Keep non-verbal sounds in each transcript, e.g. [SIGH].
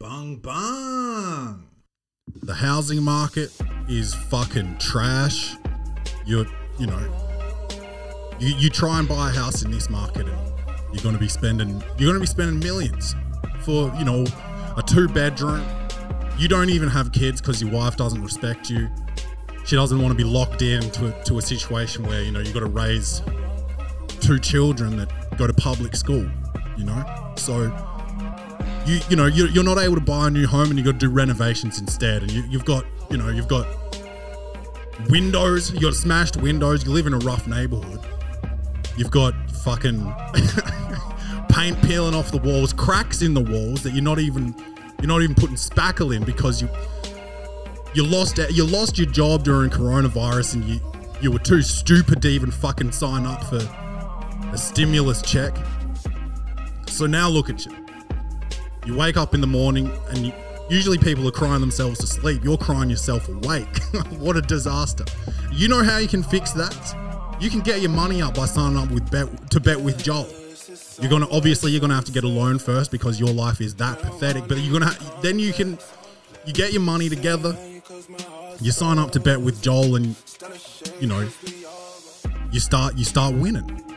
Bung bung. The housing market is fucking trash. You're, you know, you, you try and buy a house in this market and you're going to be spending you're going to be spending millions for you know a two bedroom you don't even have kids because your wife doesn't respect you she doesn't want to be locked in to a, to a situation where you know you've got to raise two children that go to public school you know so you you know you're, you're not able to buy a new home and you've got to do renovations instead and you, you've got you know you've got windows you got smashed windows you live in a rough neighborhood You've got fucking [LAUGHS] paint peeling off the walls, cracks in the walls that you're not even you're not even putting spackle in because you you lost you lost your job during coronavirus and you you were too stupid to even fucking sign up for a stimulus check. So now look at you. You wake up in the morning and you, usually people are crying themselves to sleep. You're crying yourself awake. [LAUGHS] what a disaster. You know how you can fix that? You can get your money up by signing up with bet to bet with Joel. You're gonna obviously you're gonna have to get a loan first because your life is that pathetic. But you're gonna then you can you get your money together. You sign up to bet with Joel, and you know you start you start winning.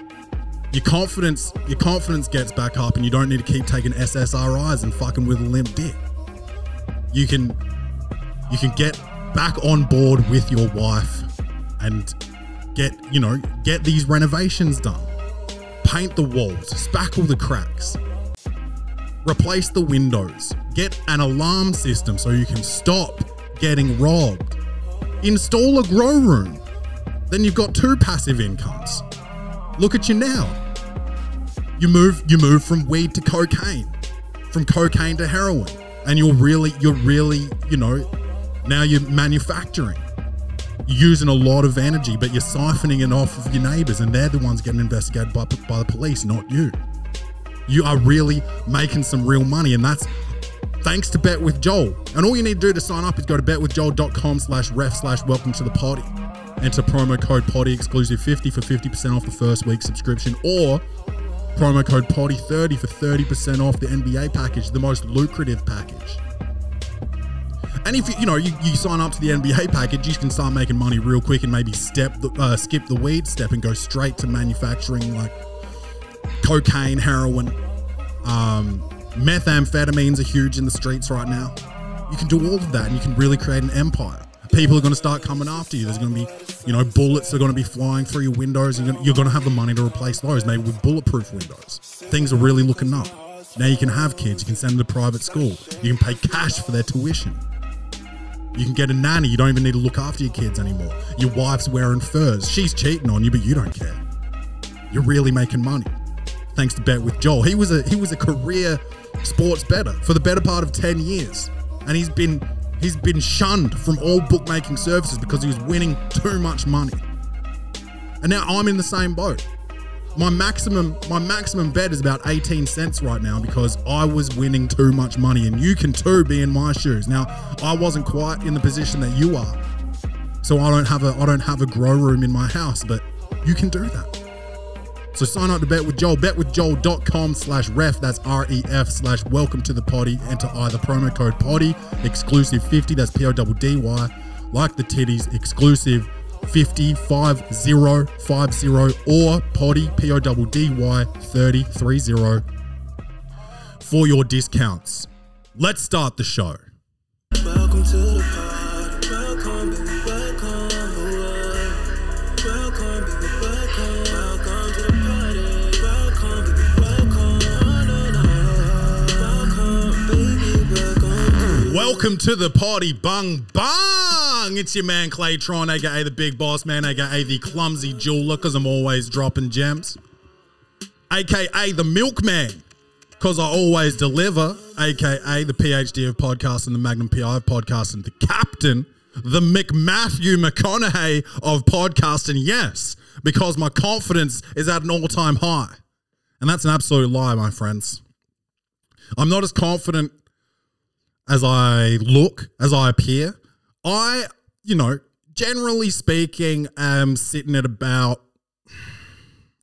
Your confidence your confidence gets back up, and you don't need to keep taking SSRIs and fucking with a limp dick. You can you can get back on board with your wife and get you know get these renovations done. Paint the walls spackle the cracks replace the windows get an alarm system so you can stop getting robbed. Install a grow room. Then you've got two passive incomes. Look at you now you move you move from weed to cocaine from cocaine to heroin and you're really you're really you know now you're manufacturing You're using a lot of energy, but you're siphoning it off of your neighbors, and they're the ones getting investigated by, by the police, not you. You are really making some real money, and that's thanks to Bet with Joel. And all you need to do to sign up is go to betwithjoel.com slash ref slash welcome to the party. Enter promo code POTTY exclusive 50 for 50% off the first week subscription or promo code POTTY 30 for 30% off the NBA package, the most lucrative package. And if you, you know you, you sign up to the NBA package, you can start making money real quick and maybe step the, uh, skip the weed step and go straight to manufacturing like cocaine, heroin, um, methamphetamines are huge in the streets right now. You can do all of that and you can really create an empire. People are going to start coming after you. There's going to be, you know, bullets are going to be flying through your windows. Going, you're going to have the money to replace those, maybe with bulletproof windows. Things are really looking up. Now you can have kids. You can send them to private school. You can pay cash for their tuition. You can get a nanny. You don't even need to look after your kids anymore. Your wife's wearing furs. She's cheating on you, but you don't care. You're really making money. Thanks to Bet with Joel. He was a he was a career sports bettor for the better part of 10 years. And he's been he's been shunned from all bookmaking services because he was winning too much money. And now I'm in the same boat my maximum my maximum bet is about 18 cents right now because I was winning too much money and you can too be in my shoes. Now, I wasn't quite in the position that you are. So I don't have a I don't have a grow room in my house, but you can do that. So sign up to Bet with Joel, betwithjoel.com slash ref, that's R-E-F slash welcome to the potty. Enter either promo code potty, exclusive 50, that's P-O-D-D-Y, like the titties, exclusive 50 5050 or potty P O D D Y 3030 for your discounts. Let's start the show. Welcome. To the party, bung bung. It's your man Claytron, aka the big boss man, aka the clumsy jeweler, because I'm always dropping gems, aka the milkman, because I always deliver, aka the PhD of podcast and the Magnum PI of podcast and the captain, the McMatthew McConaughey of podcasting. Yes, because my confidence is at an all time high. And that's an absolute lie, my friends. I'm not as confident as I look, as I appear. I, you know, generally speaking, am sitting at about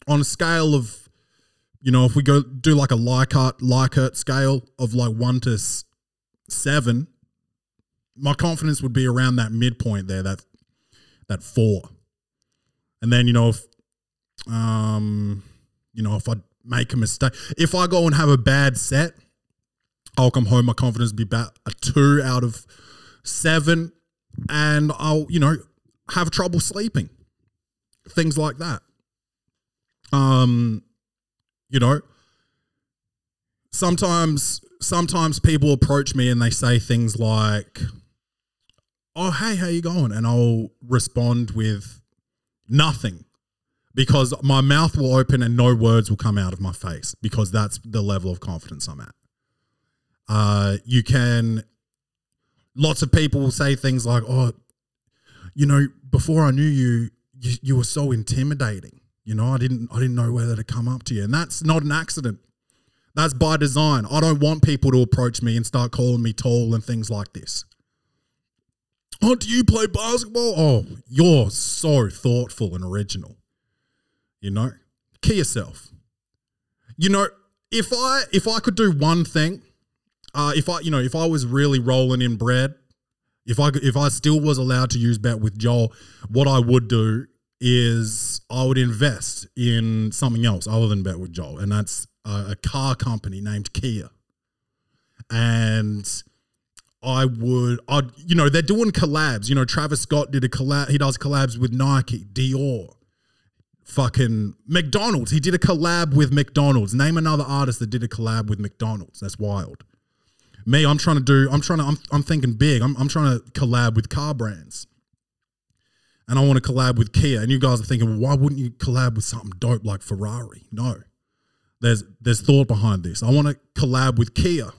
on a scale of, you know, if we go do like a Likert Likert scale of like one to seven, my confidence would be around that midpoint there, that that four. And then, you know, if um, you know, if I make a mistake, if I go and have a bad set, I'll come home, my confidence will be about a two out of seven, and I'll, you know, have trouble sleeping. Things like that. Um, you know, sometimes sometimes people approach me and they say things like, "Oh, hey, how you going?" and I'll respond with nothing because my mouth will open and no words will come out of my face because that's the level of confidence I'm at. Uh, you can. Lots of people will say things like, "Oh, you know, before I knew you, you, you were so intimidating. You know, I didn't, I didn't know whether to come up to you, and that's not an accident. That's by design. I don't want people to approach me and start calling me tall and things like this. Oh, do you play basketball? Oh, you're so thoughtful and original. You know, key yourself. You know, if I if I could do one thing, uh, if I you know if I was really rolling in bread, if I if I still was allowed to use bet with Joel, what I would do is I would invest in something else other than bet with Joel, and that's a, a car company named Kia. And I would, I you know, they're doing collabs. You know, Travis Scott did a collab. He does collabs with Nike, Dior, fucking McDonald's. He did a collab with McDonald's. Name another artist that did a collab with McDonald's. That's wild. Me, I'm trying to do. I'm trying to. I'm, I'm thinking big. I'm, I'm trying to collab with car brands, and I want to collab with Kia. And you guys are thinking, well, why wouldn't you collab with something dope like Ferrari? No, there's there's thought behind this. I want to collab with Kia,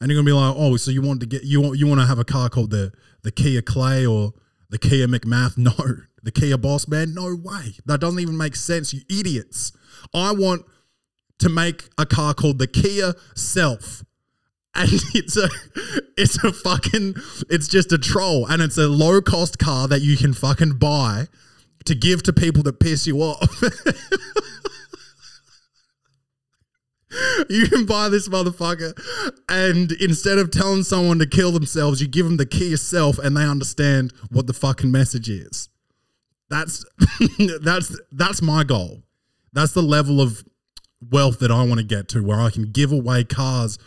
and you're gonna be like, oh, so you want to get you want you want to have a car called the the Kia Clay or the Kia McMath? [LAUGHS] No, the Kia Boss Man? No way. That doesn't even make sense. You idiots. I want to make a car called the Kia Self and [LAUGHS] it's a it's a fucking it's just a troll and it's a low cost car that you can fucking buy to give to people that piss you off. [LAUGHS] you can buy this motherfucker and instead of telling someone to kill themselves, you give them the key yourself and they understand what the fucking message is. That's [LAUGHS] that's that's my goal. That's the level of wealth that I want to get to where I can give away cars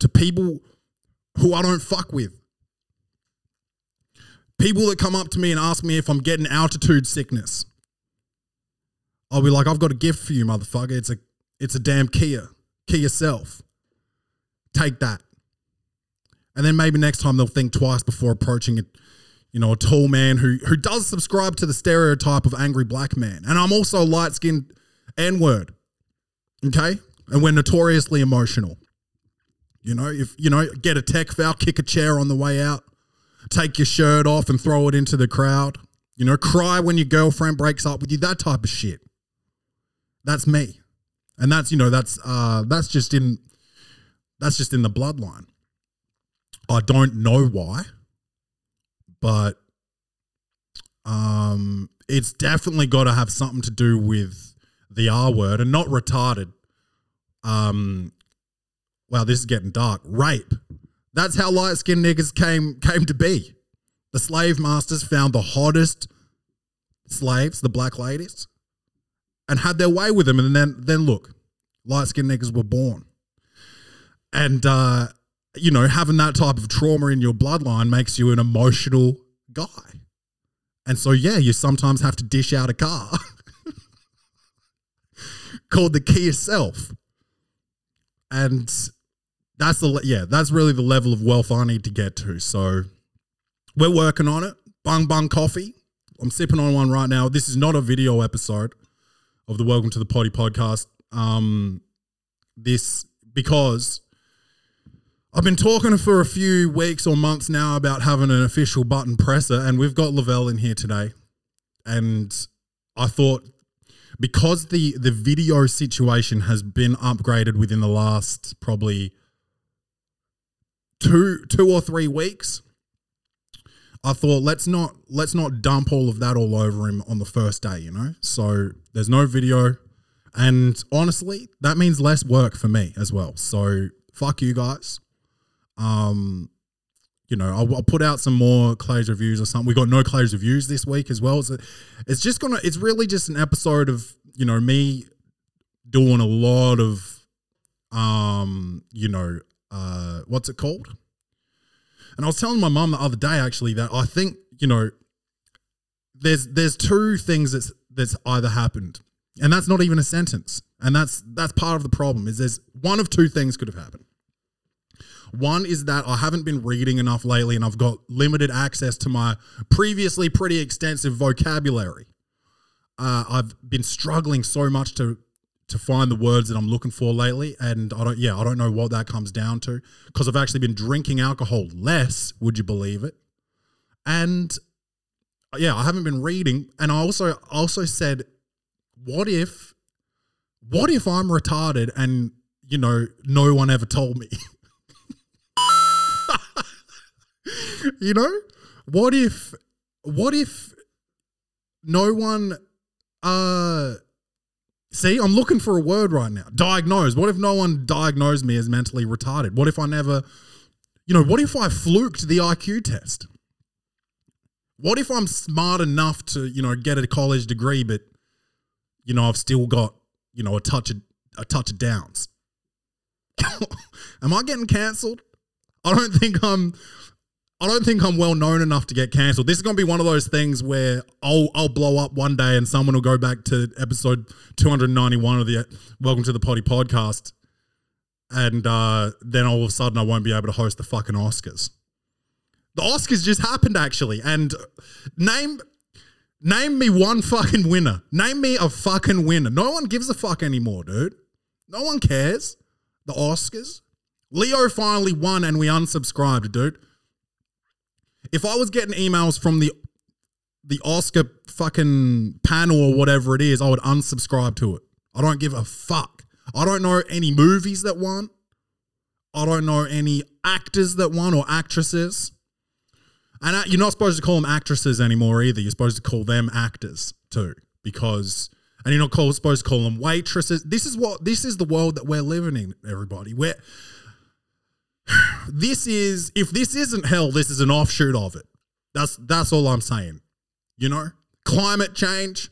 to people who I don't fuck with. People that come up to me and ask me if I'm getting altitude sickness. I'll be like, I've got a gift for you, motherfucker. It's a it's a damn Kia. Kia Self. Take that. And then maybe next time they'll think twice before approaching it, you know, a tall man who who does subscribe to the stereotype of angry black man. And I'm also light skinned N-word. Okay? And we're notoriously emotional. You know, if you know, get a tech foul, kick a chair on the way out, take your shirt off and throw it into the crowd. You know, cry when your girlfriend breaks up with you, that type of shit. That's me. And that's, you know, that's uh that's just in that's just in the bloodline. I don't know why, but um it's definitely got to have something to do with the R word and not retarded. Um wow, this is getting dark. Rape. That's how light skinned niggas came came to be. The slave masters found the hottest slaves, the black ladies, and had their way with them. And then then look, light skinned niggas were born. And uh, you know, having that type of trauma in your bloodline makes you an emotional guy. And so yeah, you sometimes have to dish out a car [LAUGHS] called the Kia Self. And that's the yeah, that's really the level of wealth I need to get to. So we're working on it. Bung bung coffee. I'm sipping on one right now. This is not a video episode of the Welcome to the Potty podcast. Um, this because I've been talking for a few weeks or months now about having an official button presser, and we've got Lavelle in here today. And I thought because the the video situation has been upgraded within the last probably two two or three weeks i thought let's not let's not dump all of that all over him on the first day you know so there's no video and honestly that means less work for me as well so fuck you guys Um, you know, I'll, I'll put out some more Clays reviews or something. We got no Clays reviews this week as well. So it's just gonna. It's really just an episode of you know me doing a lot of, um, you know, uh, what's it called? And I was telling my mum the other day actually that I think you know, there's there's two things that's that's either happened, and that's not even a sentence, and that's that's part of the problem. Is there's one of two things could have happened. One is that I haven't been reading enough lately and I've got limited access to my previously pretty extensive vocabulary. Uh, I've been struggling so much to to find the words that I'm looking for lately, and I don't. Yeah, I don't know what that comes down to because I've actually been drinking alcohol less. Would you believe it? And yeah, I haven't been reading, and I also also said, what if, what if I'm retarded and you know no one ever told me? [LAUGHS] you know, what if, what if no one, uh, see, I'm looking for a word right now. Diagnosed. What if no one diagnosed me as mentally retarded? What if I never, you know, what if I fluked the IQ test? What if I'm smart enough to, you know, get a college degree, but, you know, I've still got, you know, a touch of a touch of downs. [LAUGHS] Am I getting cancelled? I don't think I'm I don't think I'm well known enough to get cancelled. This is going to be one of those things where I'll I'll blow up one day and someone will go back to episode 291 of the Welcome to the Potty podcast, and uh, then all of a sudden I won't be able to host the fucking Oscars. The Oscars just happened actually, and name name me one fucking winner. Name me a fucking winner. No one gives a fuck anymore, dude. No one cares. The Oscars. Leo finally won, and we unsubscribed, dude if I was getting emails from the the Oscar fucking panel or whatever it is, I would unsubscribe to it. I don't give a fuck. I don't know any movies that won. I don't know any actors that won or actresses. And uh, you're not supposed to call them actresses anymore either. You're supposed to call them actors too, because and you're not call, supposed to call them waitresses. This is what this is the world that we're living in, everybody. We're this is if this isn't hell, this is an offshoot of it. That's that's all I'm saying. You know, climate change,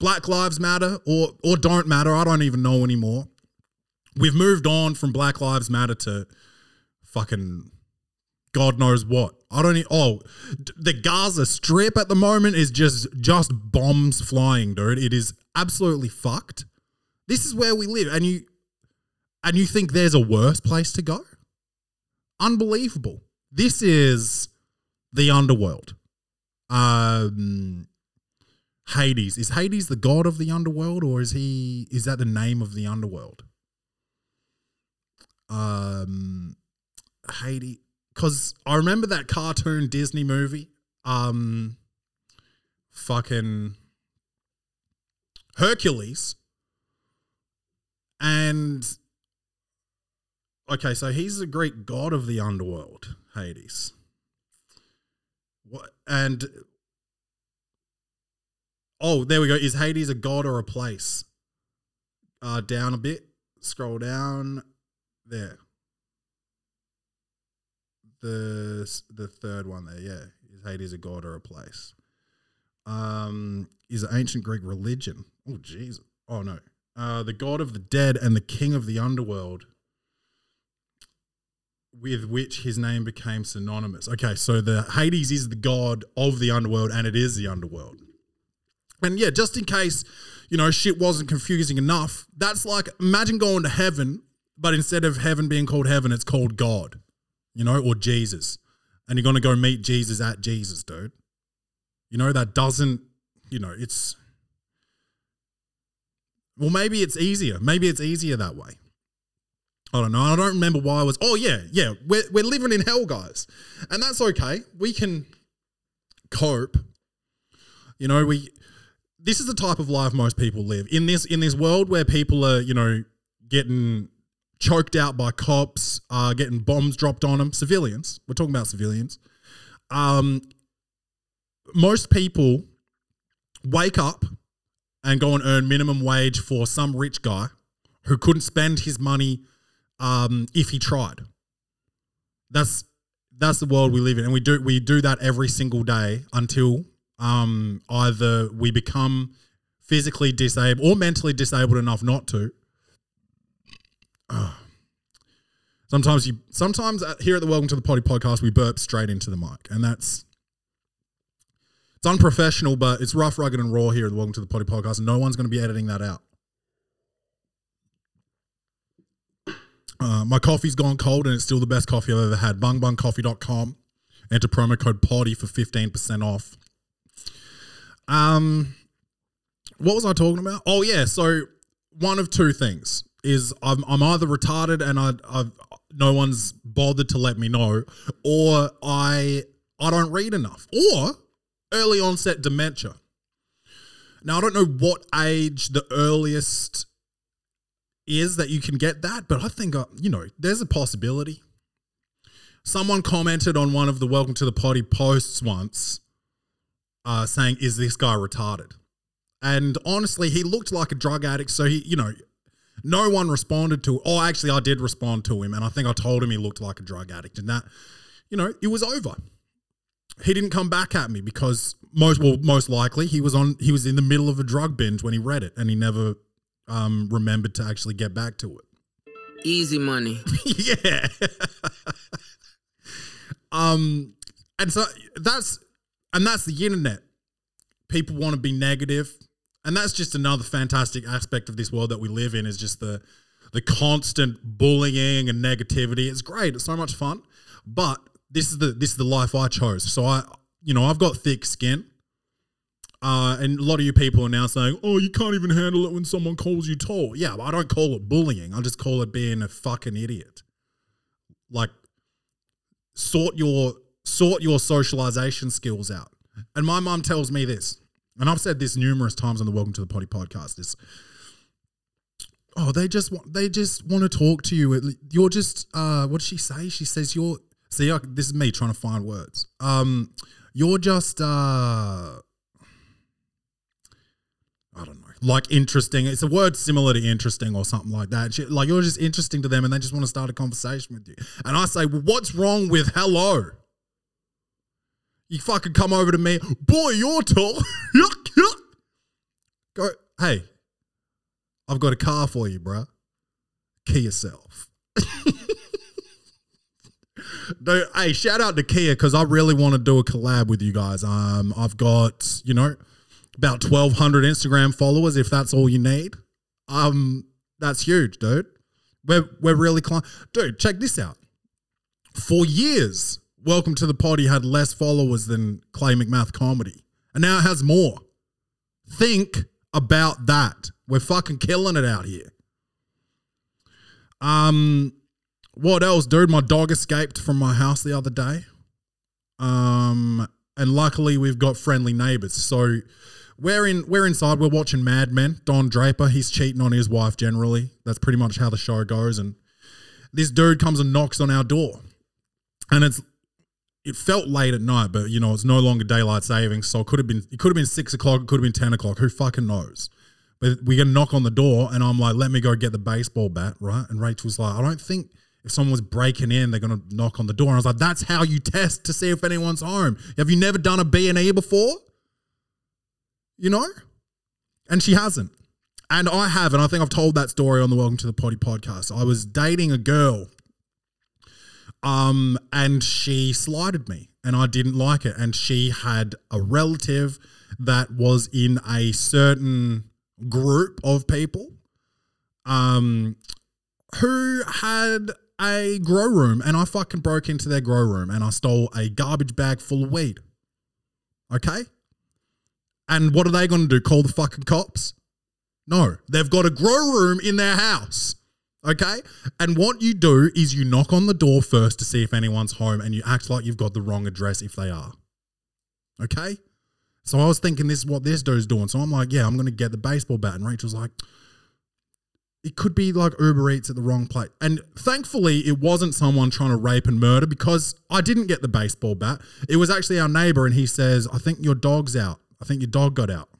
Black Lives Matter, or or don't matter. I don't even know anymore. We've moved on from Black Lives Matter to fucking God knows what. I don't. e- Oh, the Gaza Strip at the moment is just just bombs flying, dude. It is absolutely fucked. This is where we live, and you and you think there's a worse place to go? Unbelievable. This is the underworld. Um, Hades is Hades the god of the underworld, or is he? Is that the name of the underworld? Um, Hades, because I remember that cartoon Disney movie. Um, fucking Hercules, and okay, so he's the Greek god of the underworld, Hades. What and oh, there we go. Is Hades a god or a place? Uh, down a bit. Scroll down. There. The the third one there, yeah. Is Hades a god or a place? Um, is it ancient Greek religion? Oh, Jesus. Oh no. Uh, the god of the dead and the king of the underworld with which his name became synonymous. Okay, so the Hades is the god of the underworld and it is the underworld. And yeah, just in case, you know, shit wasn't confusing enough, that's like imagine going to heaven, but instead of heaven being called heaven, it's called God, you know, or Jesus. And you're going to go meet Jesus at Jesus, dude. You know, that doesn't, you know, it's, well, maybe it's easier. Maybe it's easier that way. I don't know. I don't remember why I was. Oh yeah, yeah. We're we're living in hell, guys, and that's okay. We can cope. You know, we. This is the type of life most people live in this in this world where people are, you know, getting choked out by cops, uh, getting bombs dropped on them. Civilians. We're talking about civilians. Um, most people wake up and go and earn minimum wage for some rich guy who couldn't spend his money um, if he tried. that's that's the world we live in, and we do we do that every single day until um, either we become physically disabled or mentally disabled enough not to. Sometimes you, sometimes uh, here at the Welcome to the Potty podcast, we burp straight into the mic, and that's it's unprofessional, but it's rough, rugged, and raw here at the Welcome to the Potty podcast. No one's going to be editing that out. Uh, my coffee's gone cold, and it's still the best coffee I've ever had. Bungbungcoffee.com. Enter promo code POTTY for 15% off. Um, what was I talking about? Oh, yeah. So, one of two things is I'm, I'm either retarded and I, I've, no one's bothered to let me know, or I I don't read enough, or early onset dementia. Now I don't know what age the earliest is that you can get that, but I think uh, you know there's a possibility. Someone commented on one of the Welcome to the Potty posts once, uh, saying, "Is this guy retarded?" And honestly, he looked like a drug addict, so he, you know, no one responded to. Oh, actually, I did respond to him, and I think I told him he looked like a drug addict, and that, you know, it was over. He didn't come back at me because most, well, most likely he was on. He was in the middle of a drug binge when he read it, and he never um, remembered to actually get back to it. Easy money. [LAUGHS] yeah. um, and so that's and that's the internet. People want to be negative, and that's just another fantastic aspect of this world that we live in. Is just the the constant bullying and negativity. It's great. It's so much fun, but this is the this is the life I chose. So I, you know, I've got thick skin. Uh, and a lot of you people are now saying, "Oh, you can't even handle it when someone calls you tall." Yeah, I don't call it bullying. I just call it being a fucking idiot. Like, sort your sort your socialization skills out. And my mom tells me this, and I've said this numerous times on the Welcome to the Potty podcast. Is oh, they just want they just want to talk to you. You're just uh, what did she say? She says you're. See, I, this is me trying to find words. Um, you're just uh I don't know, like interesting. It's a word similar to interesting or something like that. Like you're just interesting to them and they just want to start a conversation with you. And I say, well, what's wrong with hello? You fucking come over to me, boy, you're tall. [LAUGHS] Go, hey, I've got a car for you, bruh. Key yourself. [LAUGHS] No, hey, shout out to Kia because I really want to do a collab with you guys. Um, I've got you know about twelve hundred Instagram followers. If that's all you need, um, that's huge, dude. We're we're really cli- dude. Check this out. For years, Welcome to the Potty had less followers than Clay McMath Comedy, and now it has more. Think about that. We're fucking killing it out here. Um, what else, dude? My dog escaped from my house the other day. Um, and luckily we've got friendly neighbors. So we're in we're inside, we're watching Mad Men. Don Draper, he's cheating on his wife generally. That's pretty much how the show goes. And this dude comes and knocks on our door. And it's it felt late at night, but you know, it's no longer daylight savings, so it could have been it could have been six o'clock, it could have been ten o'clock. Who fucking knows? But we get a knock on the door, and I'm like, let me go get the baseball bat, right? And Rachel's like, I don't think if someone was breaking in, they're gonna knock on the door. And I was like, that's how you test to see if anyone's home. Have you never done a B and E before? You know? And she hasn't. And I have, and I think I've told that story on the Welcome to the Potty podcast. I was dating a girl, um, and she slighted me, and I didn't like it. And she had a relative that was in a certain group of people, um, who had a grow room, and I fucking broke into their grow room, and I stole a garbage bag full of weed. Okay. And what are they going to do? Call the fucking cops? No, they've got a grow room in their house. Okay. And what you do is you knock on the door first to see if anyone's home and you act like you've got the wrong address if they are. Okay. So I was thinking this is what this dude's doing. So I'm like, yeah, I'm going to get the baseball bat. And Rachel's like, it could be like Uber Eats at the wrong place. And thankfully, it wasn't someone trying to rape and murder because I didn't get the baseball bat. It was actually our neighbor, and he says, I think your dog's out. I think your dog got out.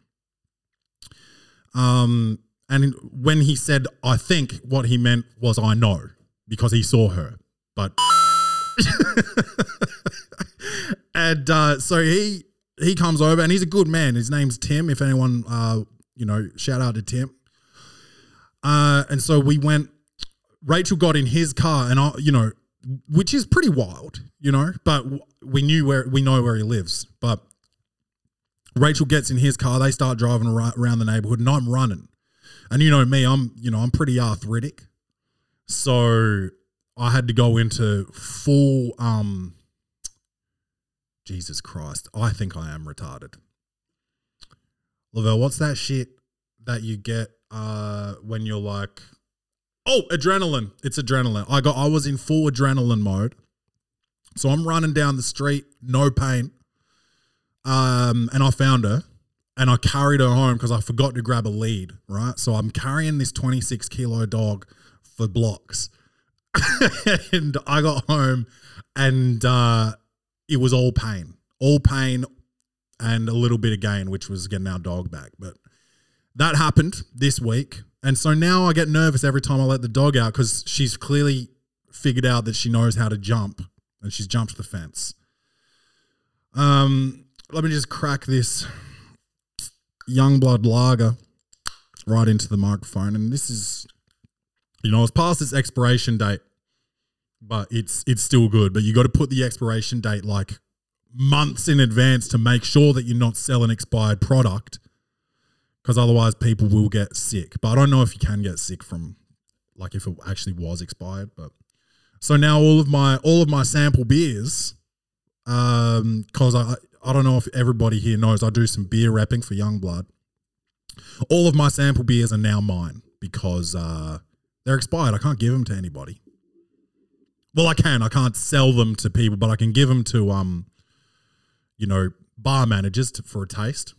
Um, and when he said, I think, what he meant was, I know, because he saw her. But [LAUGHS] and uh, so he he comes over and he's a good man. His name's Tim. If anyone, uh, you know, shout out to Tim. Uh, and so we went. Rachel got in his car, and I, you know, which is pretty wild, you know. But we knew where we know where he lives. But Rachel gets in his car. They start driving around the neighborhood, and I'm running. And you know me, I'm you know I'm pretty arthritic, so I had to go into full um Jesus Christ, I think I am retarded. Lavelle, what's that shit that you get uh when you're like Oh, adrenaline. It's adrenaline. I got I was in full adrenaline mode. So I'm running down the street, no pain. Um, and I found her and I carried her home because I forgot to grab a lead, right? So I'm carrying this 26 kilo dog for blocks. [LAUGHS] and I got home and uh, it was all pain, all pain and a little bit of gain, which was getting our dog back. But that happened this week. And so now I get nervous every time I let the dog out because she's clearly figured out that she knows how to jump and she's jumped the fence. Um, let me just crack this Youngblood lager right into the microphone. And this is, you know, it's past its expiration date, but it's it's still good. But you got to put the expiration date like months in advance to make sure that you're not selling expired product, because otherwise people will get sick. But I don't know if you can get sick from like if it actually was expired. But so now all of my all of my sample beers, um, because I I don't know if everybody here knows I do some beer wrapping for Youngblood. All of my sample beers are now mine because uh, they're expired. I can't give them to anybody. Well, I can. I can't sell them to people, but I can give them to um, you know, bar managers to, for a taste.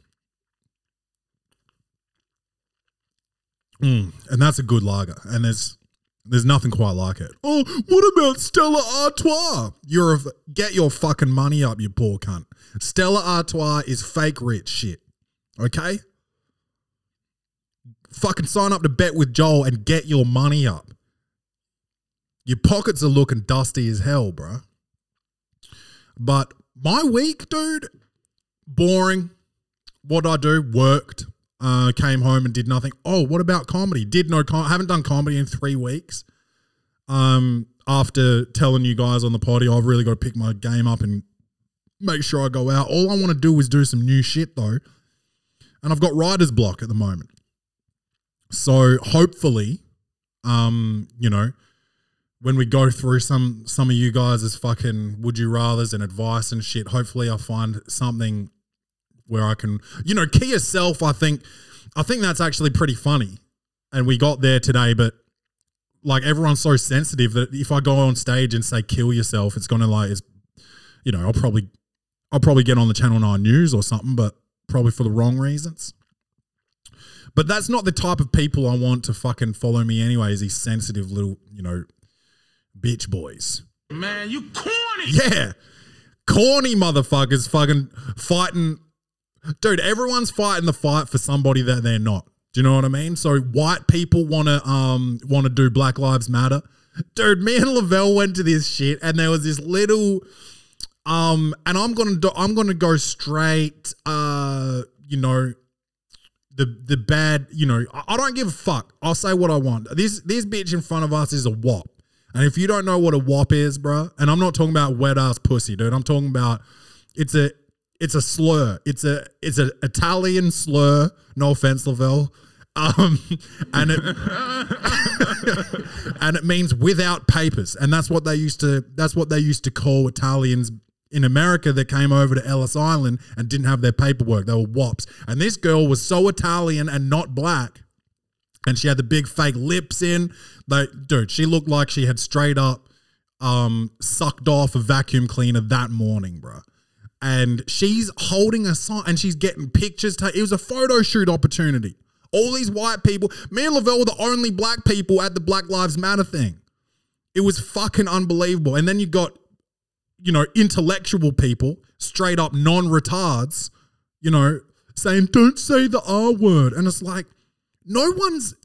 Mm, and that's a good lager. And there's there's nothing quite like it. Oh, what about Stella Artois? You're a, get your fucking money up, you poor cunt. Stella Artois is fake rich shit. Okay? Fucking sign up to bet with Joel and get your money up. Your pockets are looking dusty as hell, bro. But my week, dude, boring. What I do worked. Uh, came home and did nothing. Oh, what about comedy? Did no com- haven't done comedy in three weeks. Um, after telling you guys on the potty, I've really got to pick my game up and make sure I go out. All I want to do is do some new shit though, and I've got writer's block at the moment. So hopefully, um, you know, when we go through some some of you guys' fucking would you rather's and advice and shit, hopefully I find something where I can, you know, key yourself. I think, I think that's actually pretty funny, and we got there today. But like everyone's so sensitive that if I go on stage and say kill yourself, it's gonna like, it's, you know, I'll probably, I'll probably get on the Channel Nine News or something, but probably for the wrong reasons. But that's not the type of people I want to fucking follow me anyways. These sensitive little, you know, bitch boys. Man, you corny. Yeah. Corny motherfuckers fucking fighting. Dude, everyone's fighting the fight for somebody that they're not. Do you know what I mean? So white people want to um want to do Black Lives Matter. Dude, me and Lavelle went to this shit and there was this little um and I'm to do, I'm to go straight uh you know the the bad, you know, I, I don't give a fuck. I'll say what I want. This this bitch in front of us is a wop. And if you don't know what a wop is, bro, and I'm not talking about wet ass pussy, dude. I'm talking about it's a it's a slur. It's a it's an Italian slur. No offense, Lavelle. Um, [LAUGHS] and it [LAUGHS] and it means without papers, and that's what they used to that's what they used to call Italians in America that came over to Ellis Island and didn't have their paperwork. They were wops, and this girl was so Italian and not black and she had the big fake lips in. Like, dude, she looked like she had straight up um, sucked off a vacuum cleaner that morning, bro. And she's holding a sign and she's getting pictures. Ta- it was a photo shoot opportunity. All these white people, me and Lavelle were the only black people at the Black Lives Matter thing. It was fucking unbelievable. And then you got, you know, intellectual people, straight up non retards, you know, saying, don't say the R word. And it's like, no one's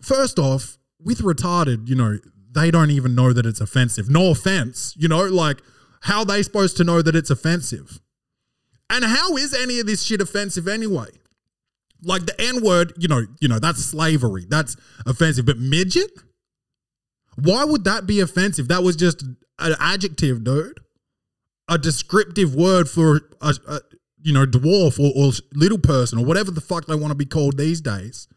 first off with retarded you know they don't even know that it's offensive. No offense, you know, like how are they supposed to know that it's offensive? And how is any of this shit offensive anyway? Like the N word, you know, you know, that's slavery. That's offensive. But midget? Why would that be offensive? That was just an adjective, dude. A descriptive word for a, a you know, dwarf or, or little person or whatever the fuck they want to be called these days.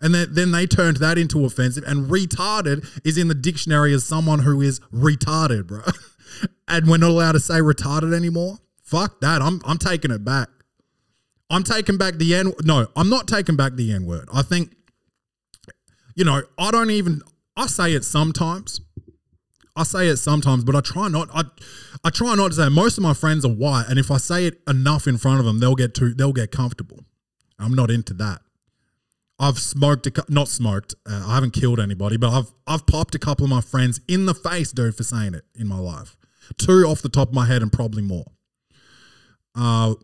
And then, then they turned that into offensive. And retarded is in the dictionary as someone who is retarded, bro. [LAUGHS] and we're not allowed to say retarded anymore. Fuck that. I'm I'm taking it back. I'm taking back the N. No, I'm not taking back the N word. I think, you know, I don't even. I say it sometimes. I say it sometimes, but I try not. I I try not to say. it. Most of my friends are white, and if I say it enough in front of them, they'll get too. They'll get comfortable. I'm not into that. I've smoked a not smoked. Uh, I haven't killed anybody, but I've I've popped a couple of my friends in the face, dude, for saying it in my life. Two off the top of my head, and probably more. Uh,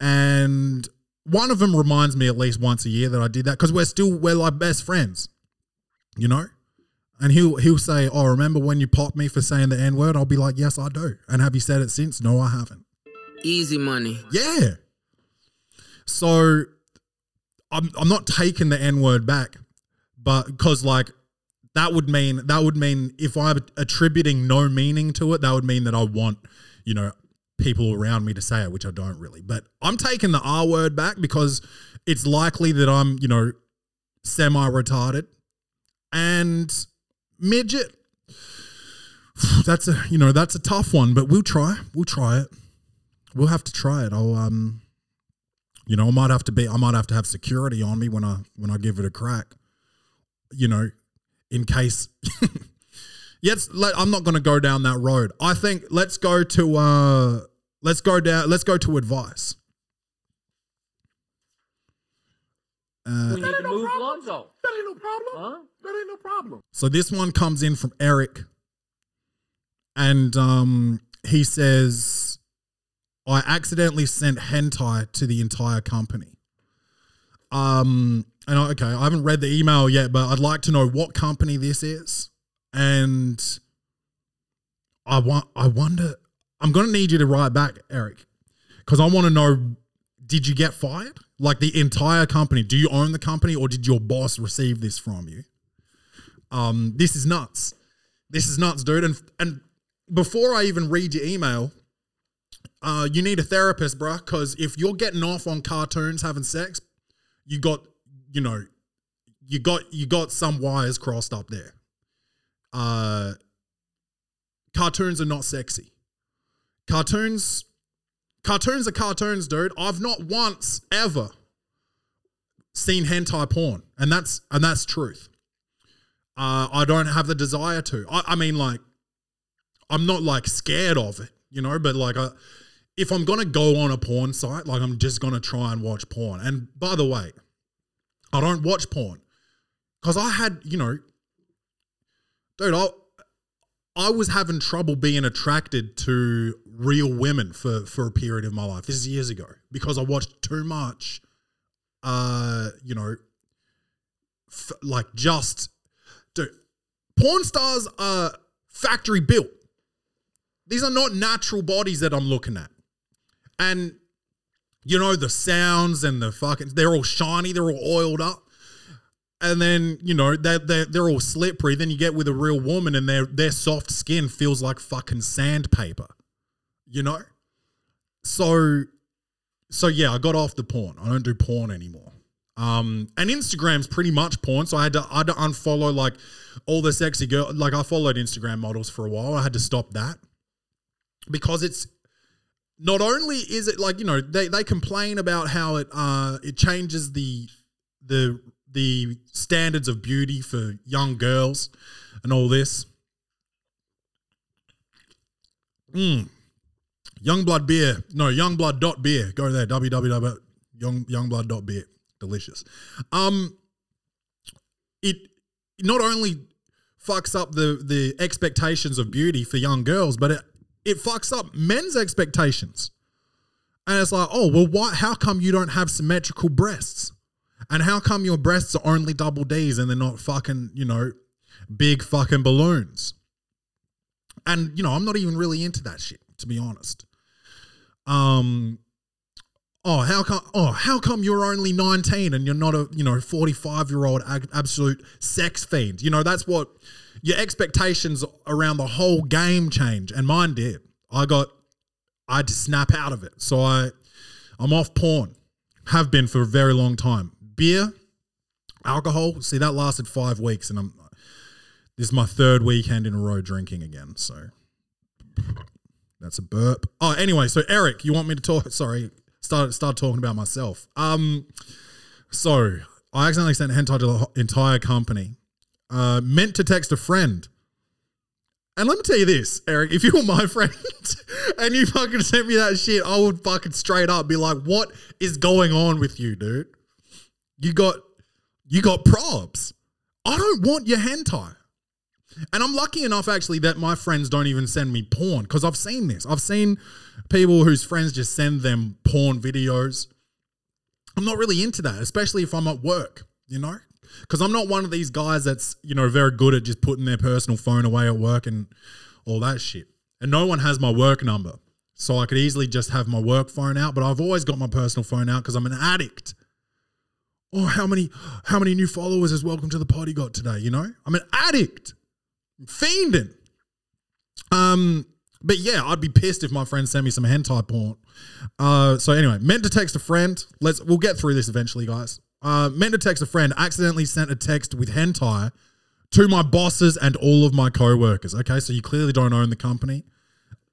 and one of them reminds me at least once a year that I did that because we're still we're like best friends, you know. And he'll he'll say, "Oh, remember when you popped me for saying the n word?" I'll be like, "Yes, I do." And have you said it since? No, I haven't. Easy money. Yeah. So I'm I'm not taking the N word back, but because like that would mean that would mean if I'm attributing no meaning to it, that would mean that I want, you know, people around me to say it, which I don't really. But I'm taking the R word back because it's likely that I'm, you know, semi retarded and midget. [SIGHS] That's a you know that's a tough one, but we'll try. We'll try it. We'll have to try it. I'll um, you know, I might have to be. I might have to have security on me when I when I give it a crack. You know, in case. [LAUGHS] yes, let, I'm not going to go down that road. I think let's go to uh, let's go down. Let's go to advice. Uh, We need to move Lonzo. That ain't no problem. Huh? That ain't no problem. So this one comes in from Eric, and um, he says, "I accidentally sent hentai to the entire company." Um, and I, okay, I haven't read the email yet, but I'd like to know what company this is, and I want, I wonder. I'm gonna need you to write back, Eric, because I want to know. Did you get fired? Like the entire company? Do you own the company, or did your boss receive this from you? Um, this is nuts. This is nuts, dude. And and before I even read your email, uh, you need a therapist, bruh. Because if you're getting off on cartoons having sex, you got, you know, you got you got some wires crossed up there. Uh, cartoons are not sexy. Cartoons, cartoons are cartoons, dude. I've not once ever seen hentai porn, and that's and that's truth. Uh, I don't have the desire to. I, I mean, like, I'm not like scared of it, you know. But like, I, if I'm gonna go on a porn site, like, I'm just gonna try and watch porn. And by the way, I don't watch porn because I had, you know, dude, I I was having trouble being attracted to real women for for a period of my life. This is years ago because I watched too much, uh, you know, f- like just dude, porn stars are factory built. These are not natural bodies that I'm looking at. And you know, the sounds and the fucking they're all shiny, they're all oiled up. And then, you know, they're, they're, they're all slippery. Then you get with a real woman and their their soft skin feels like fucking sandpaper. You know? So so yeah, I got off the porn. I don't do porn anymore. Um, and Instagram's pretty much porn, so I had to I had to unfollow like all the sexy girl. Like I followed Instagram models for a while. I had to stop that because it's not only is it like you know they, they complain about how it uh it changes the the the standards of beauty for young girls and all this. Mm. Youngblood beer. No, youngblood dot beer. Go there. www. Young youngblood dot beer. Delicious. Um it not only fucks up the the expectations of beauty for young girls, but it it fucks up men's expectations. And it's like, oh, well, why how come you don't have symmetrical breasts? And how come your breasts are only double D's and they're not fucking, you know, big fucking balloons. And you know, I'm not even really into that shit, to be honest. Um Oh, how come oh, how come you're only 19 and you're not a, you know, 45-year-old absolute sex fiend? You know, that's what your expectations around the whole game change and mine did. I got I had to snap out of it. So I I'm off porn. Have been for a very long time. Beer, alcohol, see that lasted 5 weeks and I'm this is my third weekend in a row drinking again. So that's a burp. Oh, anyway, so Eric, you want me to talk? [LAUGHS] Sorry, start start talking about myself. Um, so I accidentally sent hentai to the entire company. Uh, meant to text a friend. And let me tell you this, Eric, if you were my [LAUGHS] friend and you fucking sent me that shit, I would fucking straight up be like, what is going on with you, dude? You got you got probs. I don't want your hentai. And I'm lucky enough actually that my friends don't even send me porn because I've seen this. I've seen people whose friends just send them porn videos. I'm not really into that, especially if I'm at work, you know? Because I'm not one of these guys that's, you know, very good at just putting their personal phone away at work and all that shit. And no one has my work number. So I could easily just have my work phone out, but I've always got my personal phone out because I'm an addict. Oh, how many how many new followers has Welcome to the Potty got today? You know? I'm an addict fiending. Um, but yeah, I'd be pissed if my friend sent me some hentai porn. Uh, so anyway, meant to text a friend. Let's we'll get through this eventually, guys. Uh, meant to text a friend. Accidentally sent a text with hentai to my bosses and all of my co-workers. Okay, so you clearly don't own the company.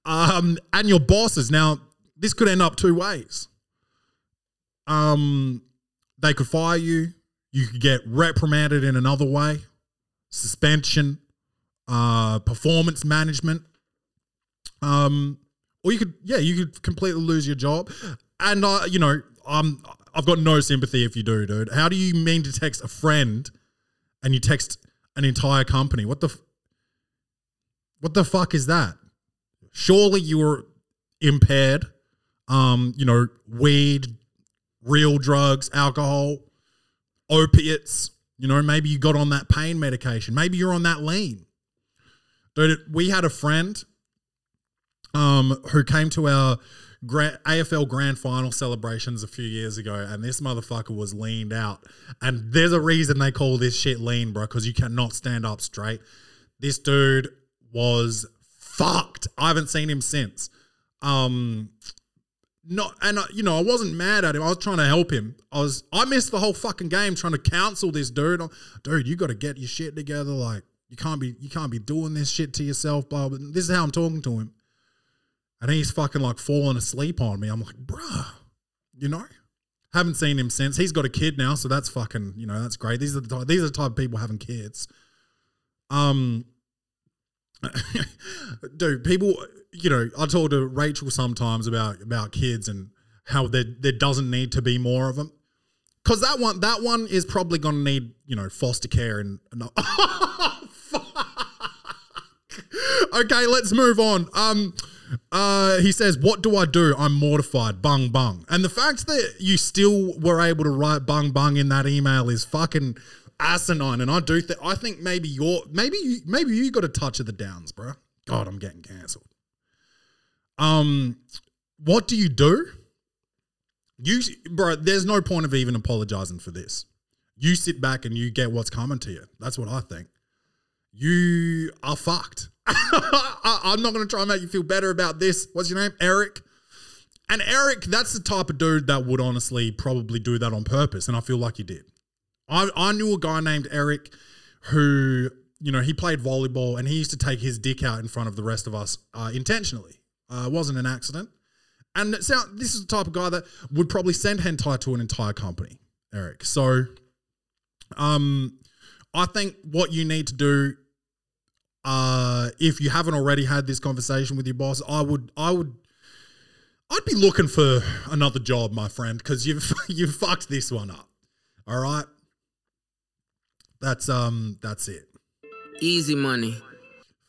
Um, and your bosses. Now, this could end up two ways. Um, they could fire you. You could get reprimanded in another way, suspension, uh, performance management. Um, or you could, yeah, you could completely lose your job. And uh, you know, um, I've got no sympathy if you do, dude. How do you mean to text a friend and you text an entire company? What the, f- what the fuck is that? Surely you were impaired. Um, you know, weed, real drugs, alcohol, opiates. You know, maybe you got on that pain medication. Maybe you're on that lean. Dude, we had a friend um, who came to our gra- AFL grand final celebrations a few years ago, and this motherfucker was leaned out. And there's a reason they call this shit lean, bro, because you cannot stand up straight. This dude was fucked. I haven't seen him since. Um, not and I, you know I wasn't mad at him. I was trying to help him. I was I missed the whole fucking game trying to counsel this dude. Dude, you got to get your shit together. Like you can't be you can't be doing this shit to yourself. Blah. blah. This is how I'm talking to him, and he's fucking like falling asleep on me. I'm like, bruh, you know. Haven't seen him since. He's got a kid now, so that's fucking you know that's great. These are the type, these are the type of people having kids. Um, [LAUGHS] dude, people, you know, I talk to Rachel sometimes about about kids and how there there doesn't need to be more of them. Cause that one that one is probably gonna need you know foster care and. and [LAUGHS] okay, let's move on. Um, uh, he says, "What do I do? I'm mortified." Bung bung, and the fact that you still were able to write bung bung in that email is fucking asinine. And I do think I think maybe you're maybe you, maybe you got a touch of the downs, bro. God, I'm getting cancelled. Um, what do you do? You, bro, there's no point of even apologizing for this. You sit back and you get what's coming to you. That's what I think. You are fucked. [LAUGHS] I'm not going to try and make you feel better about this. What's your name? Eric. And Eric, that's the type of dude that would honestly probably do that on purpose. And I feel like he did. I, I knew a guy named Eric who, you know, he played volleyball and he used to take his dick out in front of the rest of us uh, intentionally. Uh, it wasn't an accident. And so this is the type of guy that would probably send hentai to an entire company, Eric. So, um, I think what you need to do, uh, if you haven't already had this conversation with your boss, I would, I would, I'd be looking for another job, my friend, because you've [LAUGHS] you've fucked this one up. All right, that's um, that's it. Easy money.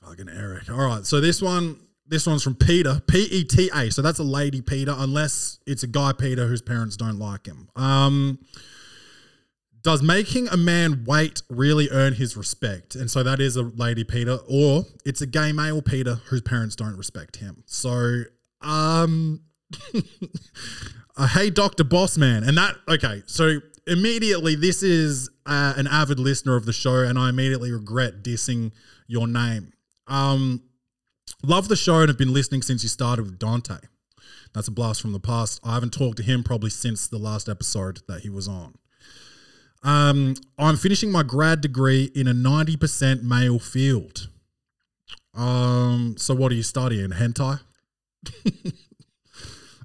Fucking Eric. All right. So this one, this one's from Peter, P E T A. So that's a lady Peter, unless it's a guy Peter whose parents don't like him. Um, Does making a man wait really earn his respect? And so that is a lady Peter, or it's a gay male Peter whose parents don't respect him. So, um, [LAUGHS] uh, hey, Doctor Bossman, and that okay. So immediately, this is uh, an avid listener of the show, and I immediately regret dissing your name. Um, love the show and have been listening since you started with Dante. That's a blast from the past. I haven't talked to him probably since the last episode that he was on. Um, I'm finishing my grad degree in a 90% male field. Um, so what are you studying? Hentai? [LAUGHS]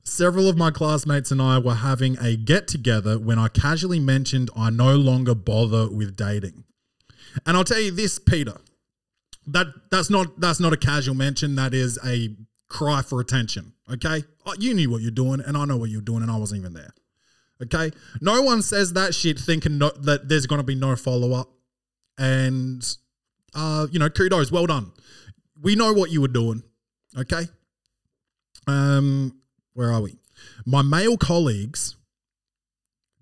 Several of my classmates and I were having a get together when I casually mentioned I no longer bother with dating. And I'll tell you this, Peter. That that's not that's not a casual mention. That is a cry for attention. Okay, Uh, you knew what you're doing, and I know what you're doing, and I wasn't even there. Okay, no one says that shit thinking no, that there's going to be no follow up, and uh, you know, kudos, well done. We know what you were doing. Okay, um, where are we? My male colleagues.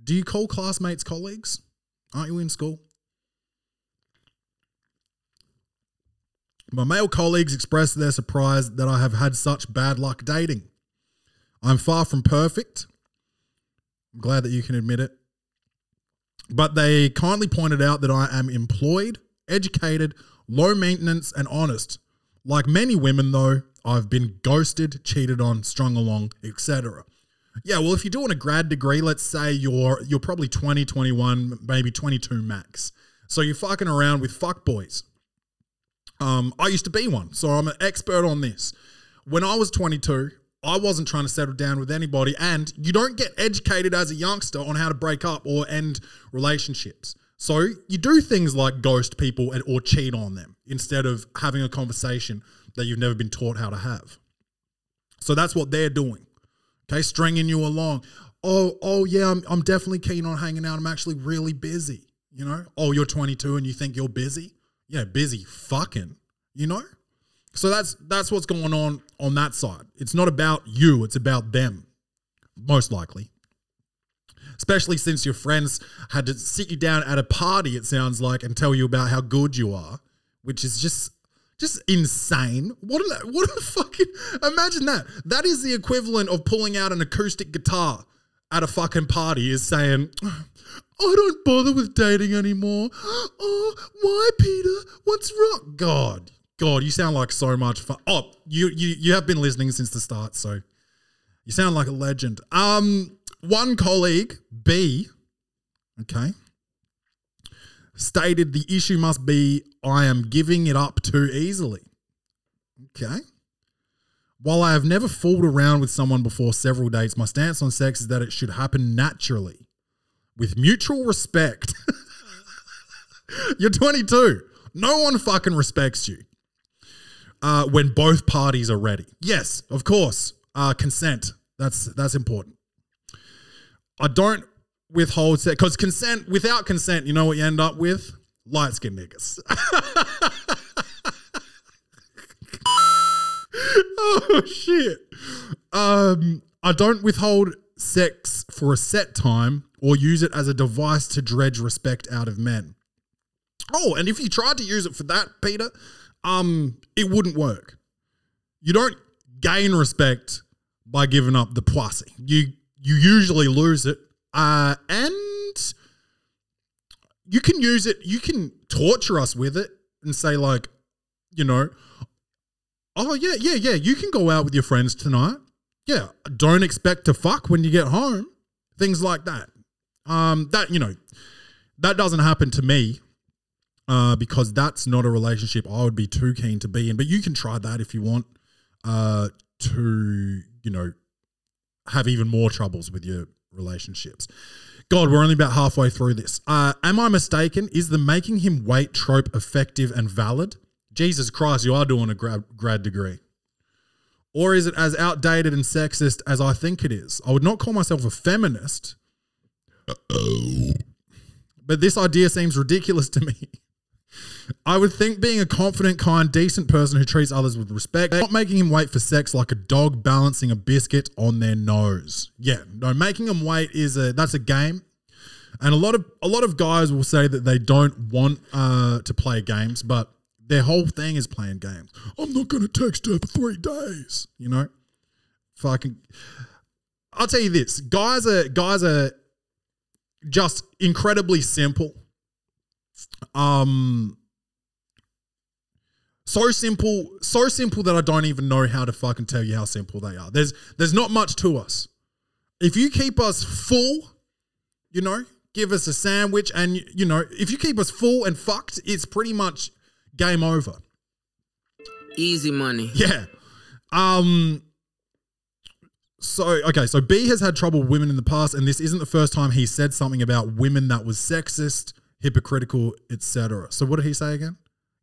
Do you call classmates colleagues? Aren't you in school? My male colleagues expressed their surprise that I have had such bad luck dating. I'm far from perfect. I'm glad that you can admit it. But they kindly pointed out that I am employed, educated, low maintenance, and honest. Like many women, though, I've been ghosted, cheated on, strung along, etc. Yeah, well, if you're doing a grad degree, let's say you're you're probably 20, 21, maybe 22 max. So you're fucking around with fuck boys. Um, I used to be one, so I'm an expert on this. When I was 22, I wasn't trying to settle down with anybody, and you don't get educated as a youngster on how to break up or end relationships. So you do things like ghost people and, or cheat on them instead of having a conversation that you've never been taught how to have. So that's what they're doing. Okay, stringing you along. Oh, oh yeah, I'm, I'm definitely keen on hanging out. I'm actually really busy. You know, oh, you're 22 and you think you're busy? Yeah, busy fucking. You know, so that's that's what's going on on that side. It's not about you; it's about them, most likely. Especially since your friends had to sit you down at a party, it sounds like, and tell you about how good you are, which is just just insane. What a, what a [LAUGHS] fucking imagine that. That is the equivalent of pulling out an acoustic guitar at a fucking party is saying, I don't bother with dating anymore. [GASPS] Oh, why, Peter? What's wrong? God, God, you sound like so much fun. Oh, you you you have been listening since the start, so you sound like a legend. Um, one colleague, B, okay, stated the issue must be I am giving it up too easily. Okay. While I have never fooled around with someone before several dates, my stance on sex is that it should happen naturally with mutual respect. [LAUGHS] You're 22. No one fucking respects you uh, when both parties are ready. Yes, of course. Uh, consent. That's that's important. I don't withhold sex because consent without consent, you know what you end up with? Light skinned niggas. [LAUGHS] oh shit. Um, I don't withhold sex for a set time or use it as a device to dredge respect out of men. Oh, and if you tried to use it for that, Peter, um, it wouldn't work. You don't gain respect by giving up the pussy. You you usually lose it. Uh, and you can use it, you can torture us with it and say, like, you know, oh yeah, yeah, yeah, you can go out with your friends tonight. Yeah. Don't expect to fuck when you get home. Things like that. Um, that, you know, that doesn't happen to me uh, because that's not a relationship I would be too keen to be in. But you can try that if you want uh, to, you know, have even more troubles with your relationships. God, we're only about halfway through this. Uh, am I mistaken? Is the making him wait trope effective and valid? Jesus Christ, you are doing a grad, grad degree. Or is it as outdated and sexist as I think it is? I would not call myself a feminist, but this idea seems ridiculous to me. [LAUGHS] I would think being a confident, kind, decent person who treats others with respect, not making him wait for sex like a dog balancing a biscuit on their nose. Yeah, no, making him wait is a that's a game. And a lot of a lot of guys will say that they don't want uh, to play games, but their whole thing is playing games. I'm not going to text her for three days. You know, fucking. I'll tell you this: guys are guys are just incredibly simple. Um, so simple, so simple that I don't even know how to fucking tell you how simple they are. There's there's not much to us. If you keep us full, you know, give us a sandwich, and you know, if you keep us full and fucked, it's pretty much game over. Easy money. [LAUGHS] Yeah. Um. So okay, so B has had trouble with women in the past, and this isn't the first time he said something about women that was sexist, hypocritical, etc. So what did he say again?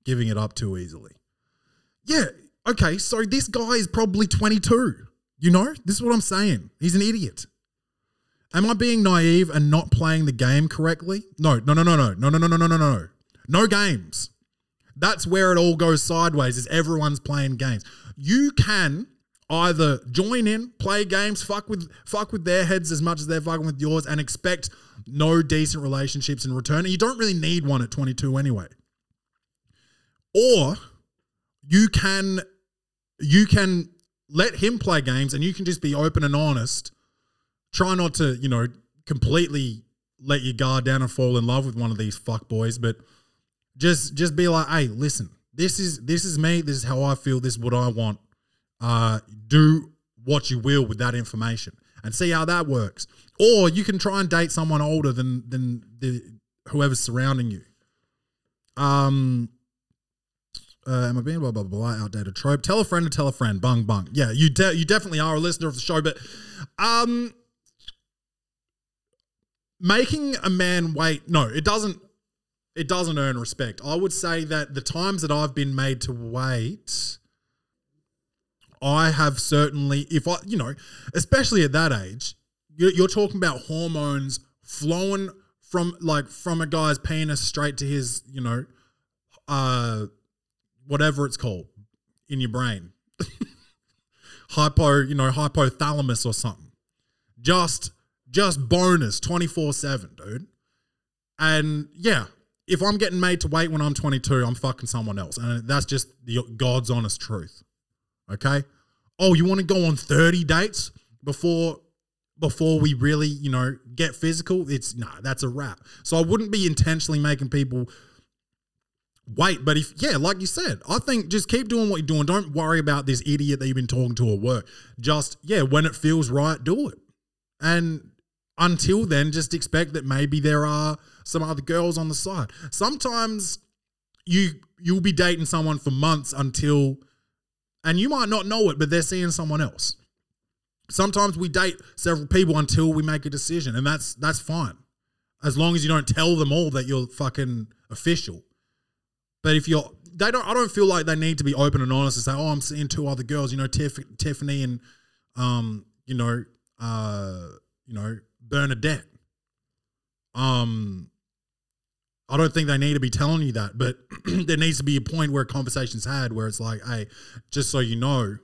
Giving it up too easily. Yeah. Okay. So this guy is probably 22. You know, this is what I'm saying. He's an idiot. Am I being naive and not playing the game correctly? No, no, no, no, no, no, no, no, no, no, no, no. No games. That's where it all goes sideways. Is everyone's playing games. You can either join in, play games, fuck with fuck with their heads as much as they're fucking with yours, and expect no decent relationships in return. And you don't really need one at 22 anyway. Or you can you can let him play games and you can just be open and honest. Try not to, you know, completely let your guard down and fall in love with one of these fuck boys, but just just be like, hey, listen, this is this is me, this is how I feel, this is what I want. Uh, do what you will with that information and see how that works. Or you can try and date someone older than than the whoever's surrounding you. Um uh, am I being blah blah blah outdated trope? Tell a friend to tell a friend. Bung bung. Yeah, you de- you definitely are a listener of the show, but um, making a man wait. No, it doesn't. It doesn't earn respect. I would say that the times that I've been made to wait, I have certainly, if I, you know, especially at that age, you're, you're talking about hormones flowing from like from a guy's penis straight to his, you know, uh whatever it's called in your brain. [LAUGHS] Hypo, you know, hypothalamus or something. Just just bonus 24/7, dude. And yeah, if I'm getting made to wait when I'm 22, I'm fucking someone else. And that's just the God's honest truth. Okay? Oh, you want to go on 30 dates before before we really, you know, get physical? It's nah, that's a wrap. So I wouldn't be intentionally making people wait. But if yeah, like you said, I think just keep doing what you're doing. Don't worry about this idiot that you've been talking to at work. Just yeah, when it feels right, do it. And until then, just expect that maybe there are some other girls on the side. Sometimes you you'll be dating someone for months until and you might not know it, but they're seeing someone else. Sometimes we date several people until we make a decision, and that's that's fine. As long as you don't tell them all that you're fucking official. But if you're, they don't. I don't feel like they need to be open and honest and say, "Oh, I'm seeing two other girls." You know, Tiff, Tiffany and, um, you know, uh, you know, Bernadette. Um, I don't think they need to be telling you that, but [CLEARS THROAT] there needs to be a point where a conversation's had where it's like, "Hey, just so you know,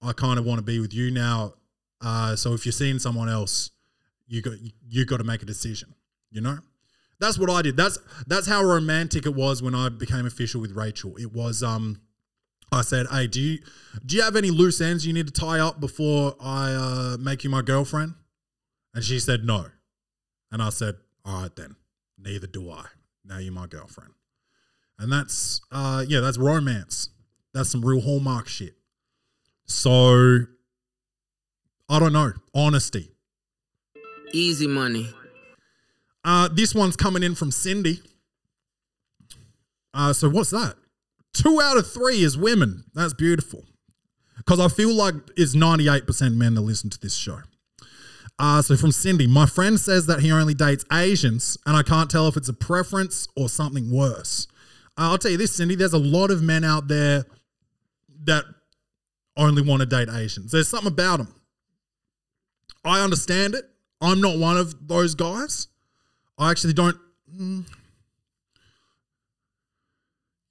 I kind of want to be with you now. Uh, so if you're seeing someone else, you got you got to make a decision. You know." That's what I did. That's that's how romantic it was when I became official with Rachel. It was um I said, "Hey, do you do you have any loose ends you need to tie up before I uh, make you my girlfriend?" And she said, "No." And I said, "All right then. Neither do I. Now you're my girlfriend." And that's uh yeah, that's romance. That's some real hallmark shit. So I don't know. Honesty. Easy money. Uh, this one's coming in from Cindy. Uh, so what's that? Two out of three is women. That's beautiful. Because I feel like it's 98% men that listen to this show. Uh, so from Cindy, my friend says that he only dates Asians, and I can't tell if it's a preference or something worse. Uh, I'll tell you this, Cindy, there's a lot of men out there that only want to date Asians. There's something about them. I understand it. I'm not one of those guys. I actually don't. mm,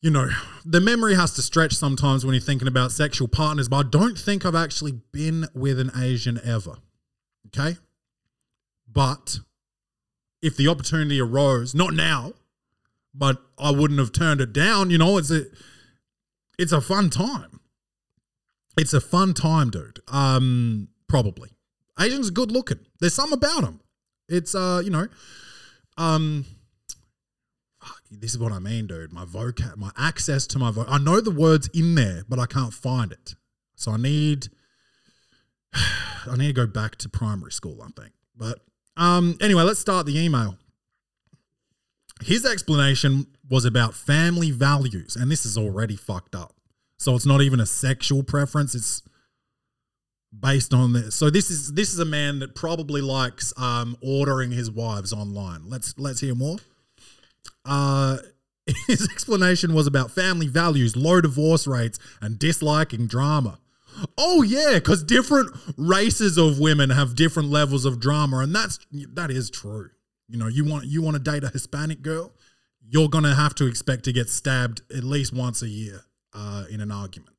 you know, the memory has to stretch sometimes when you're thinking about sexual partners, but I don't think I've actually been with an Asian ever. Okay? But if the opportunity arose, not now, but I wouldn't have turned it down. You know, it's a it's a fun time. It's a fun time, dude. Um, probably Asians are good looking. There's some about them. It's uh, you know, um, this is what I mean, dude. My vocab, my access to my voc. I know the words in there, but I can't find it. So I need, [SIGHS] I need to go back to primary school. I think. But um, anyway, let's start the email. His explanation was about family values, and this is already fucked up. So it's not even a sexual preference. It's based on this. So this is this is a man that probably likes um, ordering his wives online. Let's let's hear more. Uh, [LAUGHS] his explanation was about family values, low divorce rates, and disliking drama. Oh yeah, because different races of women have different levels of drama, and that's that is true. You know, you want you want to date a Hispanic girl, you're gonna have to expect to get stabbed at least once a year uh, in an argument.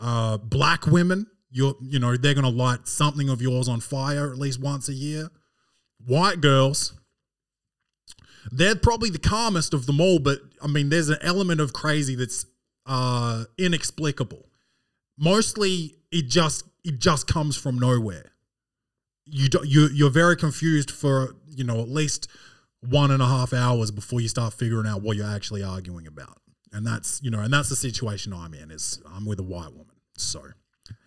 Uh, black women, you're you know they're gonna light something of yours on fire at least once a year. White girls, they're probably the calmest of them all, but I mean, there's an element of crazy that's uh, inexplicable. Mostly, it just it just comes from nowhere. You do, you you're very confused for you know at least one and a half hours before you start figuring out what you're actually arguing about, and that's you know, and that's the situation I'm in. Is I'm with a white woman, so.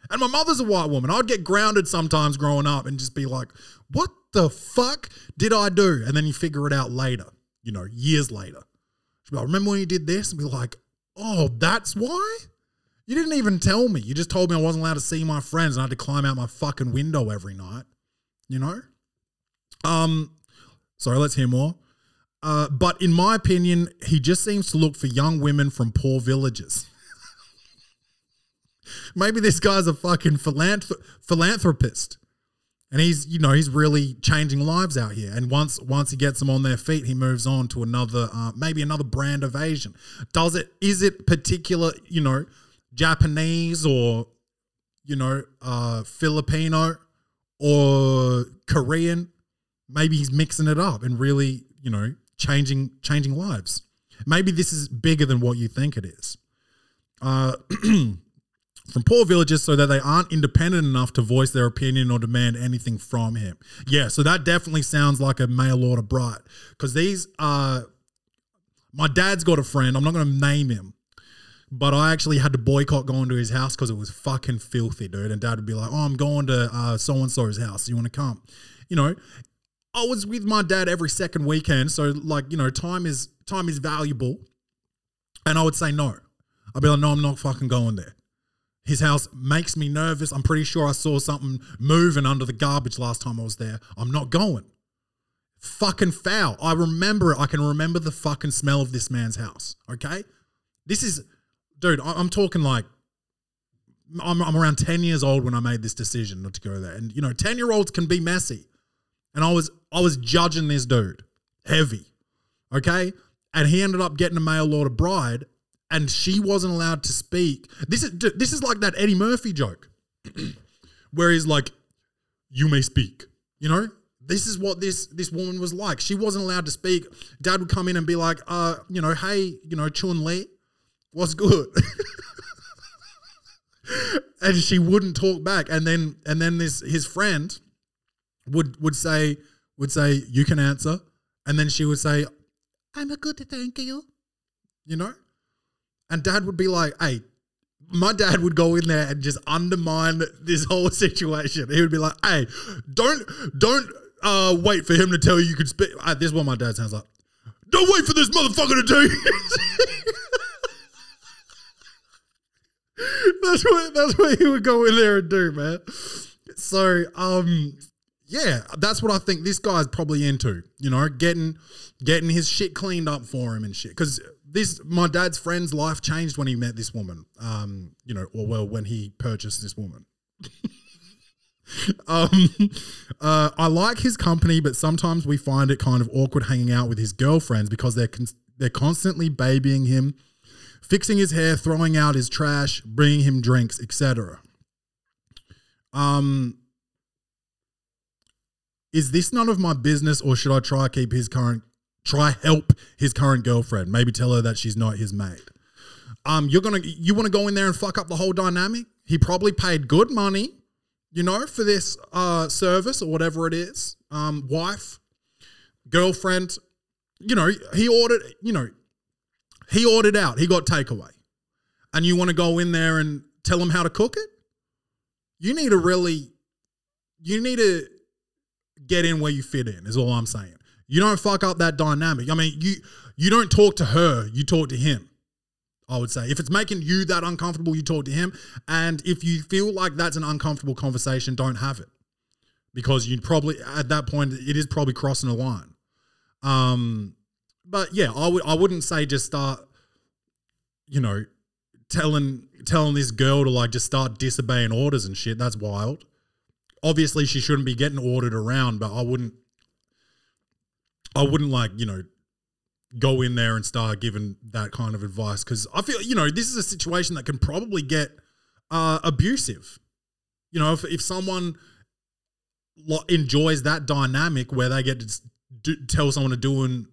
And my mother's a white woman. I'd get grounded sometimes growing up and just be like, what the fuck did I do? And then you figure it out later, you know, years later. She'd be like, remember when you did this? And be like, oh, that's why? You didn't even tell me. You just told me I wasn't allowed to see my friends and I had to climb out my fucking window every night. You know? Um, sorry, let's hear more. Uh, but in my opinion, he just seems to look for young women from poor villages. Maybe this guy's a fucking philanthrop- philanthropist. And he's, you know, he's really changing lives out here. And once once he gets them on their feet, he moves on to another, uh, maybe another brand of Asian. Does it? Is it particular? You know, Japanese or, you know, uh, Filipino or Korean? Maybe he's mixing it up and really, you know, changing changing lives. Maybe this is bigger than what you think it is. Uh, [CLEARS THROAT] from poor villages so that they aren't independent enough to voice their opinion or demand anything from him. Yeah, so that definitely sounds like a mail order bride. Because these are. my dad's got a friend, I'm not gonna name him, but I actually had to boycott going to his house because it was fucking filthy, dude. And dad would be like, Oh, I'm going to uh so and so's house. You wanna come? You know, I was with my dad every second weekend, so like, you know, time is time is valuable. And I would say no. I'd be like, no, I'm not fucking going there. His house makes me nervous. I'm pretty sure I saw something moving under the garbage last time I was there. I'm not going. Fucking foul. I remember it. I can remember the fucking smell of this man's house. Okay? This is, dude, I- I'm talking like, I'm, I'm around 10 years old when I made this decision not to go there. And, you know, 10 year olds can be messy. And I was, I was judging this dude heavy. Okay? And he ended up getting a mail order bride and she wasn't allowed to speak. This is this is like that Eddie Murphy joke, [CLEARS THROAT] where he's like, "You may speak." You know, this is what this this woman was like. She wasn't allowed to speak. Dad would come in and be like, "Uh, you know, hey, you know, Chun Li, what's good?" [LAUGHS] and she wouldn't talk back. And then and then this his friend would would say would say, "You can answer," and then she would say, "I'm a good, thank you." You know. And dad would be like, hey, my dad would go in there and just undermine this whole [LAUGHS] situation. He would be like, hey, don't don't uh, wait for him to tell you you could speak. Uh, this is what my dad sounds like. Don't wait for this motherfucker to tell you. [LAUGHS] that's what that's what he would go in there and do, man. So um yeah, that's what I think this guy's probably into. You know, getting getting his shit cleaned up for him and shit. Because this, my dad's friend's life changed when he met this woman. Um, you know, or well, when he purchased this woman. [LAUGHS] um, uh, I like his company, but sometimes we find it kind of awkward hanging out with his girlfriends because they're con- they're constantly babying him, fixing his hair, throwing out his trash, bringing him drinks, etc. Um, is this none of my business or should I try to keep his current try help his current girlfriend? Maybe tell her that she's not his mate. Um, you're gonna you want to go in there and fuck up the whole dynamic? He probably paid good money, you know, for this uh service or whatever it is. Um, wife, girlfriend, you know, he ordered, you know, he ordered out, he got takeaway. And you want to go in there and tell him how to cook it? You need to really you need to get in where you fit in, is all I'm saying. You don't fuck up that dynamic. I mean, you you don't talk to her, you talk to him. I would say. If it's making you that uncomfortable, you talk to him. And if you feel like that's an uncomfortable conversation, don't have it. Because you probably at that point it is probably crossing a line. Um but yeah, I would I wouldn't say just start, you know, telling telling this girl to like just start disobeying orders and shit. That's wild. Obviously she shouldn't be getting ordered around, but I wouldn't I wouldn't like, you know, go in there and start giving that kind of advice because I feel you know this is a situation that can probably get uh, abusive. You know, if if someone lo- enjoys that dynamic where they get to do, tell someone to do and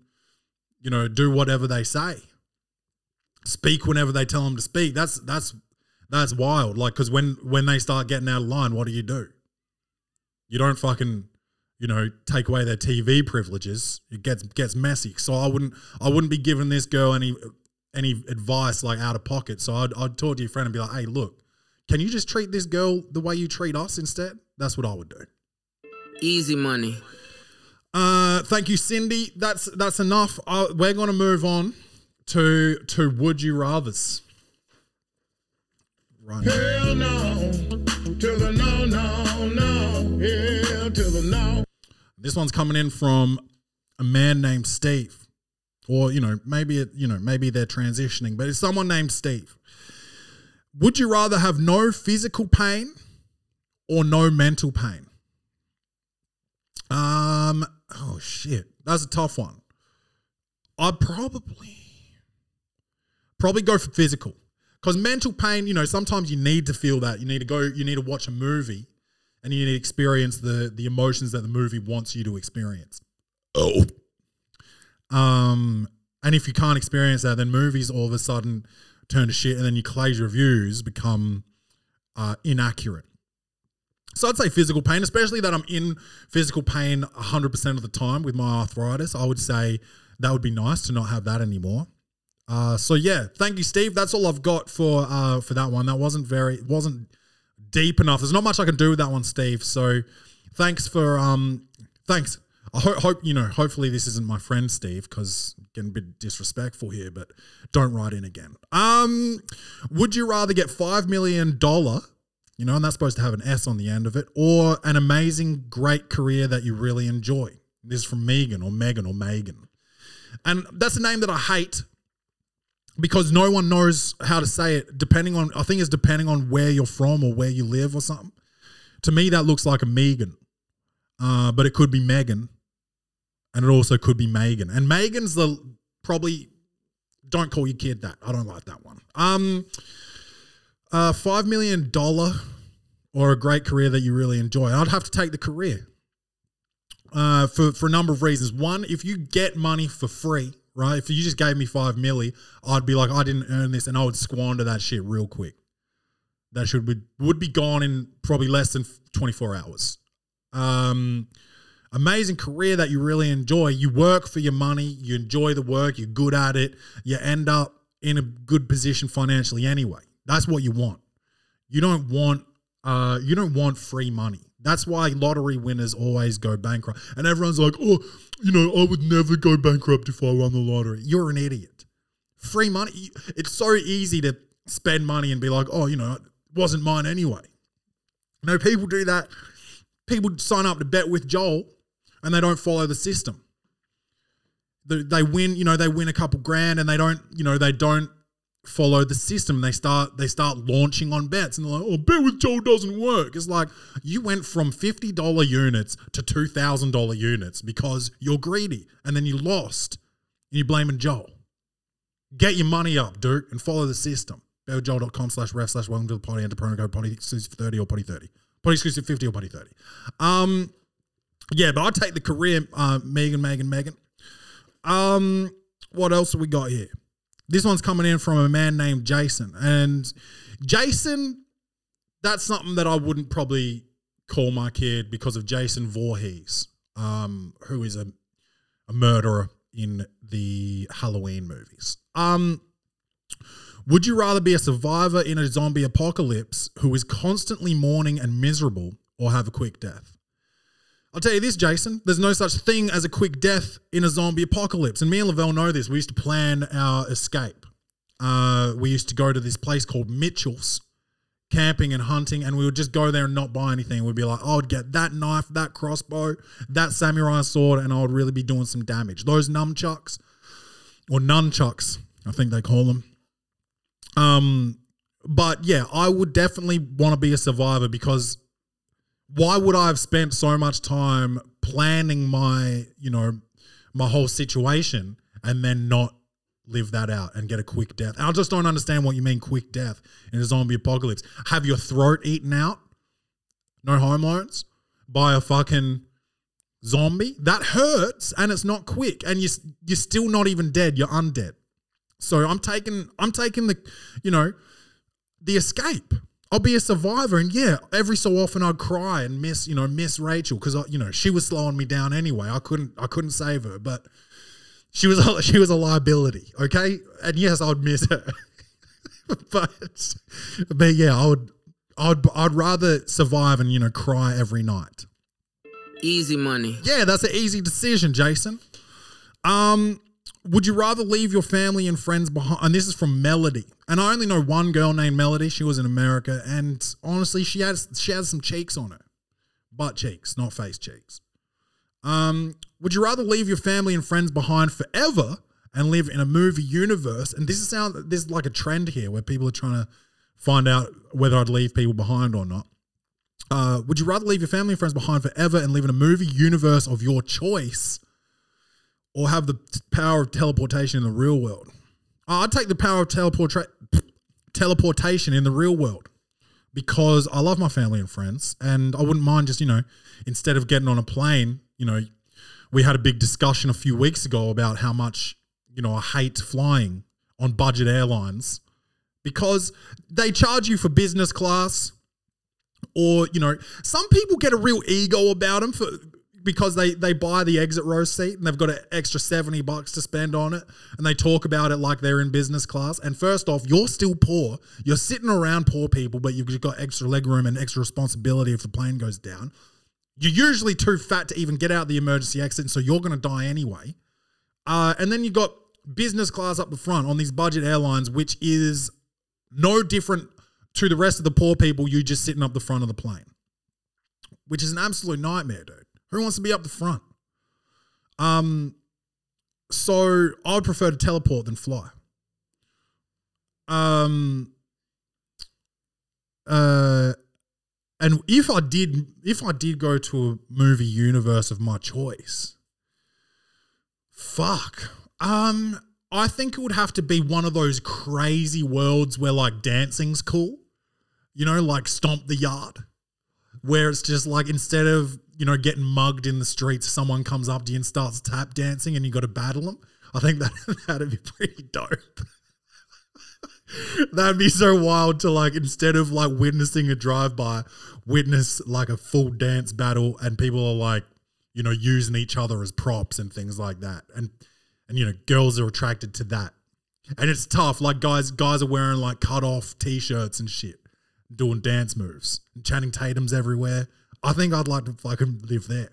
you know do whatever they say, speak whenever they tell them to speak. That's that's that's wild. Like because when when they start getting out of line, what do you do? You don't fucking you know, take away their TV privileges, it gets gets messy. So I wouldn't I wouldn't be giving this girl any any advice like out of pocket. So I'd I'd talk to your friend and be like, hey, look, can you just treat this girl the way you treat us instead? That's what I would do. Easy money. Uh, thank you, Cindy. That's that's enough. Uh, we're gonna move on to to would you rather's. Right. Hell no. This one's coming in from a man named Steve, or you know, maybe it, you know, maybe they're transitioning, but it's someone named Steve. Would you rather have no physical pain or no mental pain? Um. Oh shit, that's a tough one. I'd probably probably go for physical because mental pain. You know, sometimes you need to feel that. You need to go. You need to watch a movie and you need to experience the the emotions that the movie wants you to experience. Oh. Um, and if you can't experience that, then movies all of a sudden turn to shit, and then your Clay's reviews become uh, inaccurate. So I'd say physical pain, especially that I'm in physical pain 100% of the time with my arthritis. I would say that would be nice to not have that anymore. Uh, so yeah, thank you, Steve. That's all I've got for uh, for that one. That wasn't very wasn't deep enough. There's not much I can do with that one, Steve. So thanks for um thanks. I ho- hope you know. Hopefully this isn't my friend Steve because getting a bit disrespectful here. But don't write in again. Um, would you rather get five million dollar, you know, and that's supposed to have an S on the end of it, or an amazing, great career that you really enjoy? This is from Megan or Megan or Megan, and that's a name that I hate because no one knows how to say it depending on I think it's depending on where you're from or where you live or something. To me that looks like a Megan. Uh, but it could be Megan. And it also could be Megan. And Megan's the probably don't call your kid that. I don't like that one. Um uh five million dollar or a great career that you really enjoy. I'd have to take the career. Uh, for, for a number of reasons. One, if you get money for free, right? If you just gave me five milli, I'd be like, I didn't earn this, and I would squander that shit real quick. That should be would be gone in probably less than twenty four hours. Um, amazing career that you really enjoy. You work for your money. You enjoy the work. You're good at it. You end up in a good position financially anyway. That's what you want. You don't want uh, you don't want free money. That's why lottery winners always go bankrupt. And everyone's like, oh, you know, I would never go bankrupt if I won the lottery. You're an idiot. Free money. It's so easy to spend money and be like, oh, you know, it wasn't mine anyway. No, people do that. People sign up to bet with Joel and they don't follow the system. They, win, you know, they win a couple grand and they don't, you know, they don't follow the system. They start they start launching on bets and they're like, oh, bet with Joel doesn't work. It's like you went from fifty dollar units to two thousand dollar units because you're greedy and then you lost and you're blaming Joel. Get your money up, dude, and follow the system. BetWithJoel.com slash ref slash welcome to the potty enter promo code potty exclusive 30 or potty 30. Potty exclusive 50 or potty 30. Um Yeah, but I'd take the career, uh, Megan, Megan, Megan. Um, what else have we got here? This one's coming in from a man named Jason, and Jason, that's something that I wouldn't probably call my kid because of Jason Voorhees, um, who is a, a murderer in the Halloween movies. Um, would you rather be a survivor in a zombie apocalypse who is constantly mourning and miserable, or have a quick death? I'll tell you this, Jason. There's no such thing as a quick death in a zombie apocalypse. And me and Lavelle know this. We used to plan our escape. Uh, we used to go to this place called Mitchell's, camping and hunting, and we would just go there and not buy anything. We'd be like, I would get that knife, that crossbow, that samurai sword, and I would really be doing some damage. Those nunchucks, or nunchucks, I think they call them. Um, but yeah, I would definitely want to be a survivor because why would I have spent so much time planning my, you know, my whole situation and then not live that out and get a quick death? I just don't understand what you mean quick death in a zombie apocalypse. Have your throat eaten out? No home loans by a fucking zombie? That hurts and it's not quick and you you're still not even dead, you're undead. So I'm taking I'm taking the, you know, the escape. I'll be a survivor, and yeah, every so often I'd cry and miss, you know, miss Rachel because you know she was slowing me down anyway. I couldn't, I couldn't save her, but she was, a, [LAUGHS] she was a liability. Okay, and yes, I'd miss her, [LAUGHS] but, but yeah, I would, I'd, I'd rather survive and you know cry every night. Easy money. Yeah, that's an easy decision, Jason. Um, would you rather leave your family and friends behind? And this is from Melody. And I only know one girl named Melody. She was in America, and honestly, she has she has some cheeks on her, butt cheeks, not face cheeks. Um, would you rather leave your family and friends behind forever and live in a movie universe? And this is sound this is like a trend here where people are trying to find out whether I'd leave people behind or not. Uh, would you rather leave your family and friends behind forever and live in a movie universe of your choice, or have the power of teleportation in the real world? I'd take the power of teleportra- teleportation in the real world because I love my family and friends, and I wouldn't mind just you know instead of getting on a plane, you know, we had a big discussion a few weeks ago about how much you know I hate flying on budget airlines because they charge you for business class or you know some people get a real ego about them for because they they buy the exit row seat and they've got an extra 70 bucks to spend on it and they talk about it like they're in business class. And first off you're still poor. You're sitting around poor people but you've got extra leg room and extra responsibility if the plane goes down. You're usually too fat to even get out the emergency exit so you're going to die anyway. Uh, and then you've got business class up the front on these budget airlines which is no different to the rest of the poor people you just sitting up the front of the plane, which is an absolute nightmare, dude. Who wants to be up the front? Um, so I would prefer to teleport than fly. Um, uh, and if I did, if I did go to a movie universe of my choice, fuck. Um, I think it would have to be one of those crazy worlds where like dancing's cool you know, like stomp the yard, where it's just like instead of you know getting mugged in the streets, someone comes up to you and starts tap dancing, and you got to battle them. I think that [LAUGHS] that'd be pretty dope. [LAUGHS] that'd be so wild to like instead of like witnessing a drive by, witness like a full dance battle, and people are like, you know, using each other as props and things like that, and and you know, girls are attracted to that. And it's tough. Like guys, guys are wearing like cut off t-shirts and shit doing dance moves. Channing Tatum's everywhere. I think I'd like to fucking live there.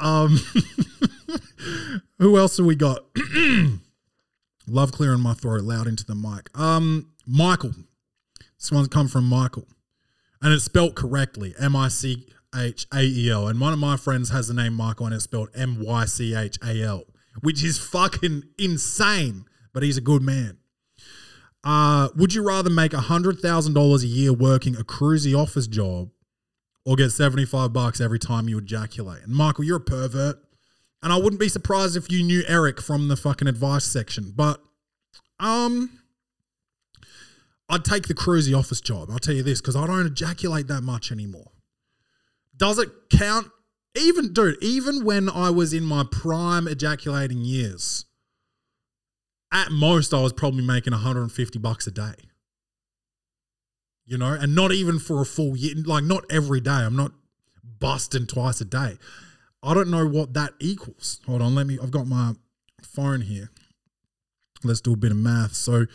Um, [LAUGHS] who else have we got? [CLEARS THROAT] Love clearing my throat loud into the mic. Um, Michael. This one's come from Michael, and it's spelt correctly. M I C H A E L. And one of my friends has the name Michael, and it's spelled M Y C H A L, which is fucking insane. But he's a good man. Uh, would you rather make $100,000 a year working a cruisy office job or get 75 bucks every time you ejaculate? And Michael, you're a pervert. And I wouldn't be surprised if you knew Eric from the fucking advice section. But um I'd take the cruisy office job. I'll tell you this, because I don't ejaculate that much anymore. Does it count even dude, even when I was in my prime ejaculating years, at most I was probably making 150 bucks a day. You know, and not even for a full year, like not every day. I'm not busting twice a day. I don't know what that equals. Hold on, let me I've got my phone here. Let's do a bit of math. So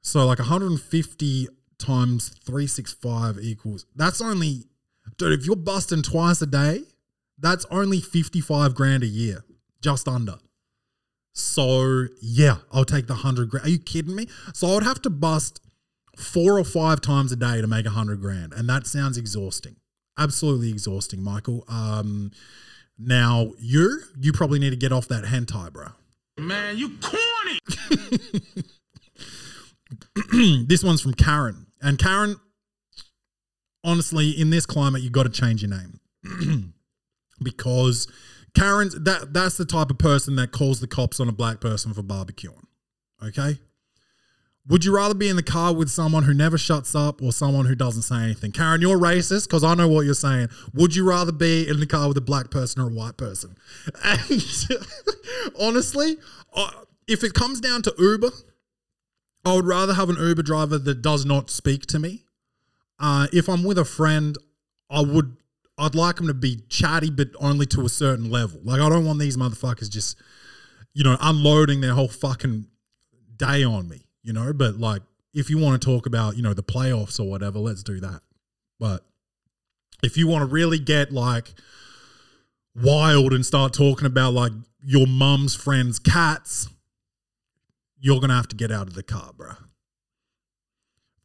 so like 150 times 365 equals that's only dude, if you're busting twice a day, that's only 55 grand a year. Just under. So yeah, I'll take the hundred grand. Are you kidding me? So I would have to bust four or five times a day to make a hundred grand, and that sounds exhausting. Absolutely exhausting, Michael. Um, now you you probably need to get off that hentai, bro. Man, you corny. [LAUGHS] [CLEARS THROAT] this one's from Karen, and Karen, honestly, in this climate, you got to change your name [CLEARS THROAT] because Karen's that that's the type of person that calls the cops on a black person for barbecuing. Okay. Would you rather be in the car with someone who never shuts up or someone who doesn't say anything? Karen, you're racist because I know what you're saying. Would you rather be in the car with a black person or a white person? And [LAUGHS] honestly, uh, if it comes down to Uber, I would rather have an Uber driver that does not speak to me. Uh, if I'm with a friend, I would I'd like them to be chatty, but only to a certain level. Like I don't want these motherfuckers just, you know, unloading their whole fucking day on me. You know, but like if you want to talk about you know the playoffs or whatever, let's do that. But if you want to really get like wild and start talking about like your mum's friend's cats, you're gonna have to get out of the car, bro.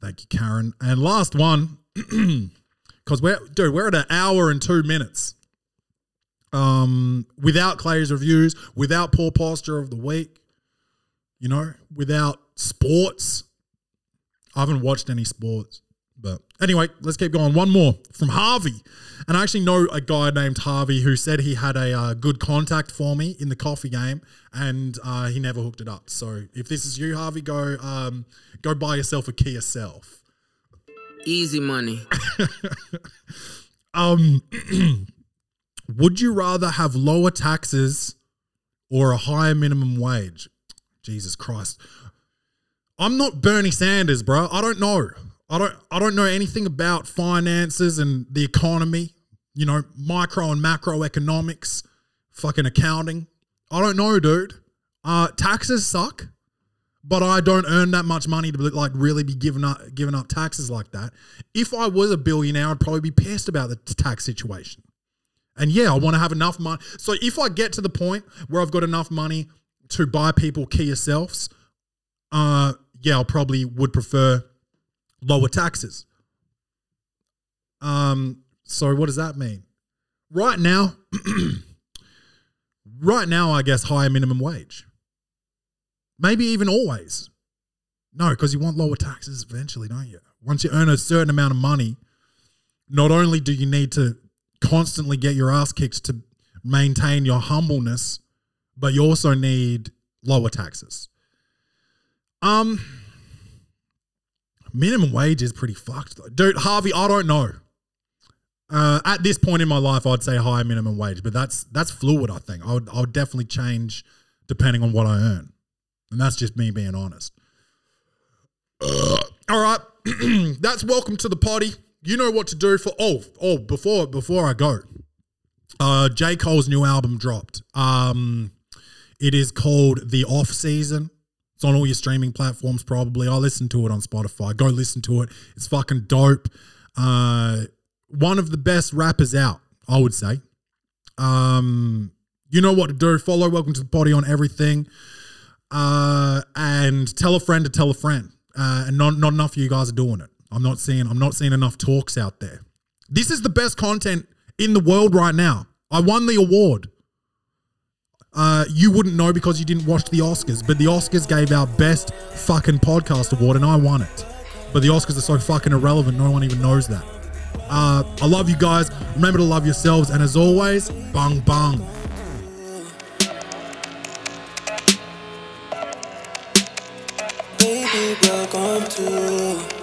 Thank you, Karen. And last one, [CLEARS THROAT] because we're dude, we're at an hour and two minutes. Um, without Clay's reviews, without poor posture of the week, you know, without sports. I haven't watched any sports. But anyway, let's keep going. One more from Harvey. And I actually know a guy named Harvey who said he had a uh, good contact for me in the coffee game and uh, he never hooked it up. So if this is you, Harvey, go um, go buy yourself a Kia Self. Easy money. [LAUGHS] Um, [CLEARS THROAT] would you rather have lower taxes or a higher minimum wage? Jesus Christ. I'm not Bernie Sanders, bro. I don't know. I don't I don't know anything about finances and the economy, you know, micro and macroeconomics, fucking accounting. I don't know, dude. Uh taxes suck, but I don't earn that much money to like really be giving up giving up taxes like that. If I was a billionaire, I'd probably be pissed about the tax situation. And yeah, I want to have enough money. So if I get to the point where I've got enough money to buy people Kia selves, uh, yeah, I probably would prefer lower taxes. Um, so what does that mean? Right now, [CLEARS THROAT] right now, I guess higher minimum wage. Maybe even always. No, because you want lower taxes eventually, don't you? Once you earn a certain amount of money, not only do you need to constantly get your ass kicked to maintain your humbleness, but you also need lower taxes. Um, minimum wage is pretty fucked though, dude. Harvey, I don't know. Uh, at this point in my life, I'd say higher minimum wage, but that's that's fluid. I think I would I would definitely change depending on what I earn, and that's just me being honest. Uh, [CLEARS THROAT] All right, [CLEARS THROAT] that's welcome to the potty. You know what to do for. Oh, oh, before before I go, uh, J Cole's new album dropped. Um, it is called The Off Season. It's on all your streaming platforms, probably. I listen to it on Spotify. Go listen to it. It's fucking dope. Uh, one of the best rappers out, I would say. Um, you know what to do. Follow Welcome to the Potty on everything. Uh, and tell a friend to tell a friend. Uh, and not not enough of you guys are doing it. I'm not seeing I'm not seeing enough talks out there. This is the best content in the world right now. I won the award. Uh, you wouldn't know because you didn't watch the Oscars, but the Oscars gave our best fucking podcast award, and I won it. But the Oscars are so fucking irrelevant, no one even knows that. Uh, I love you guys. Remember to love yourselves, and as always, bung bung. Baby, welcome to.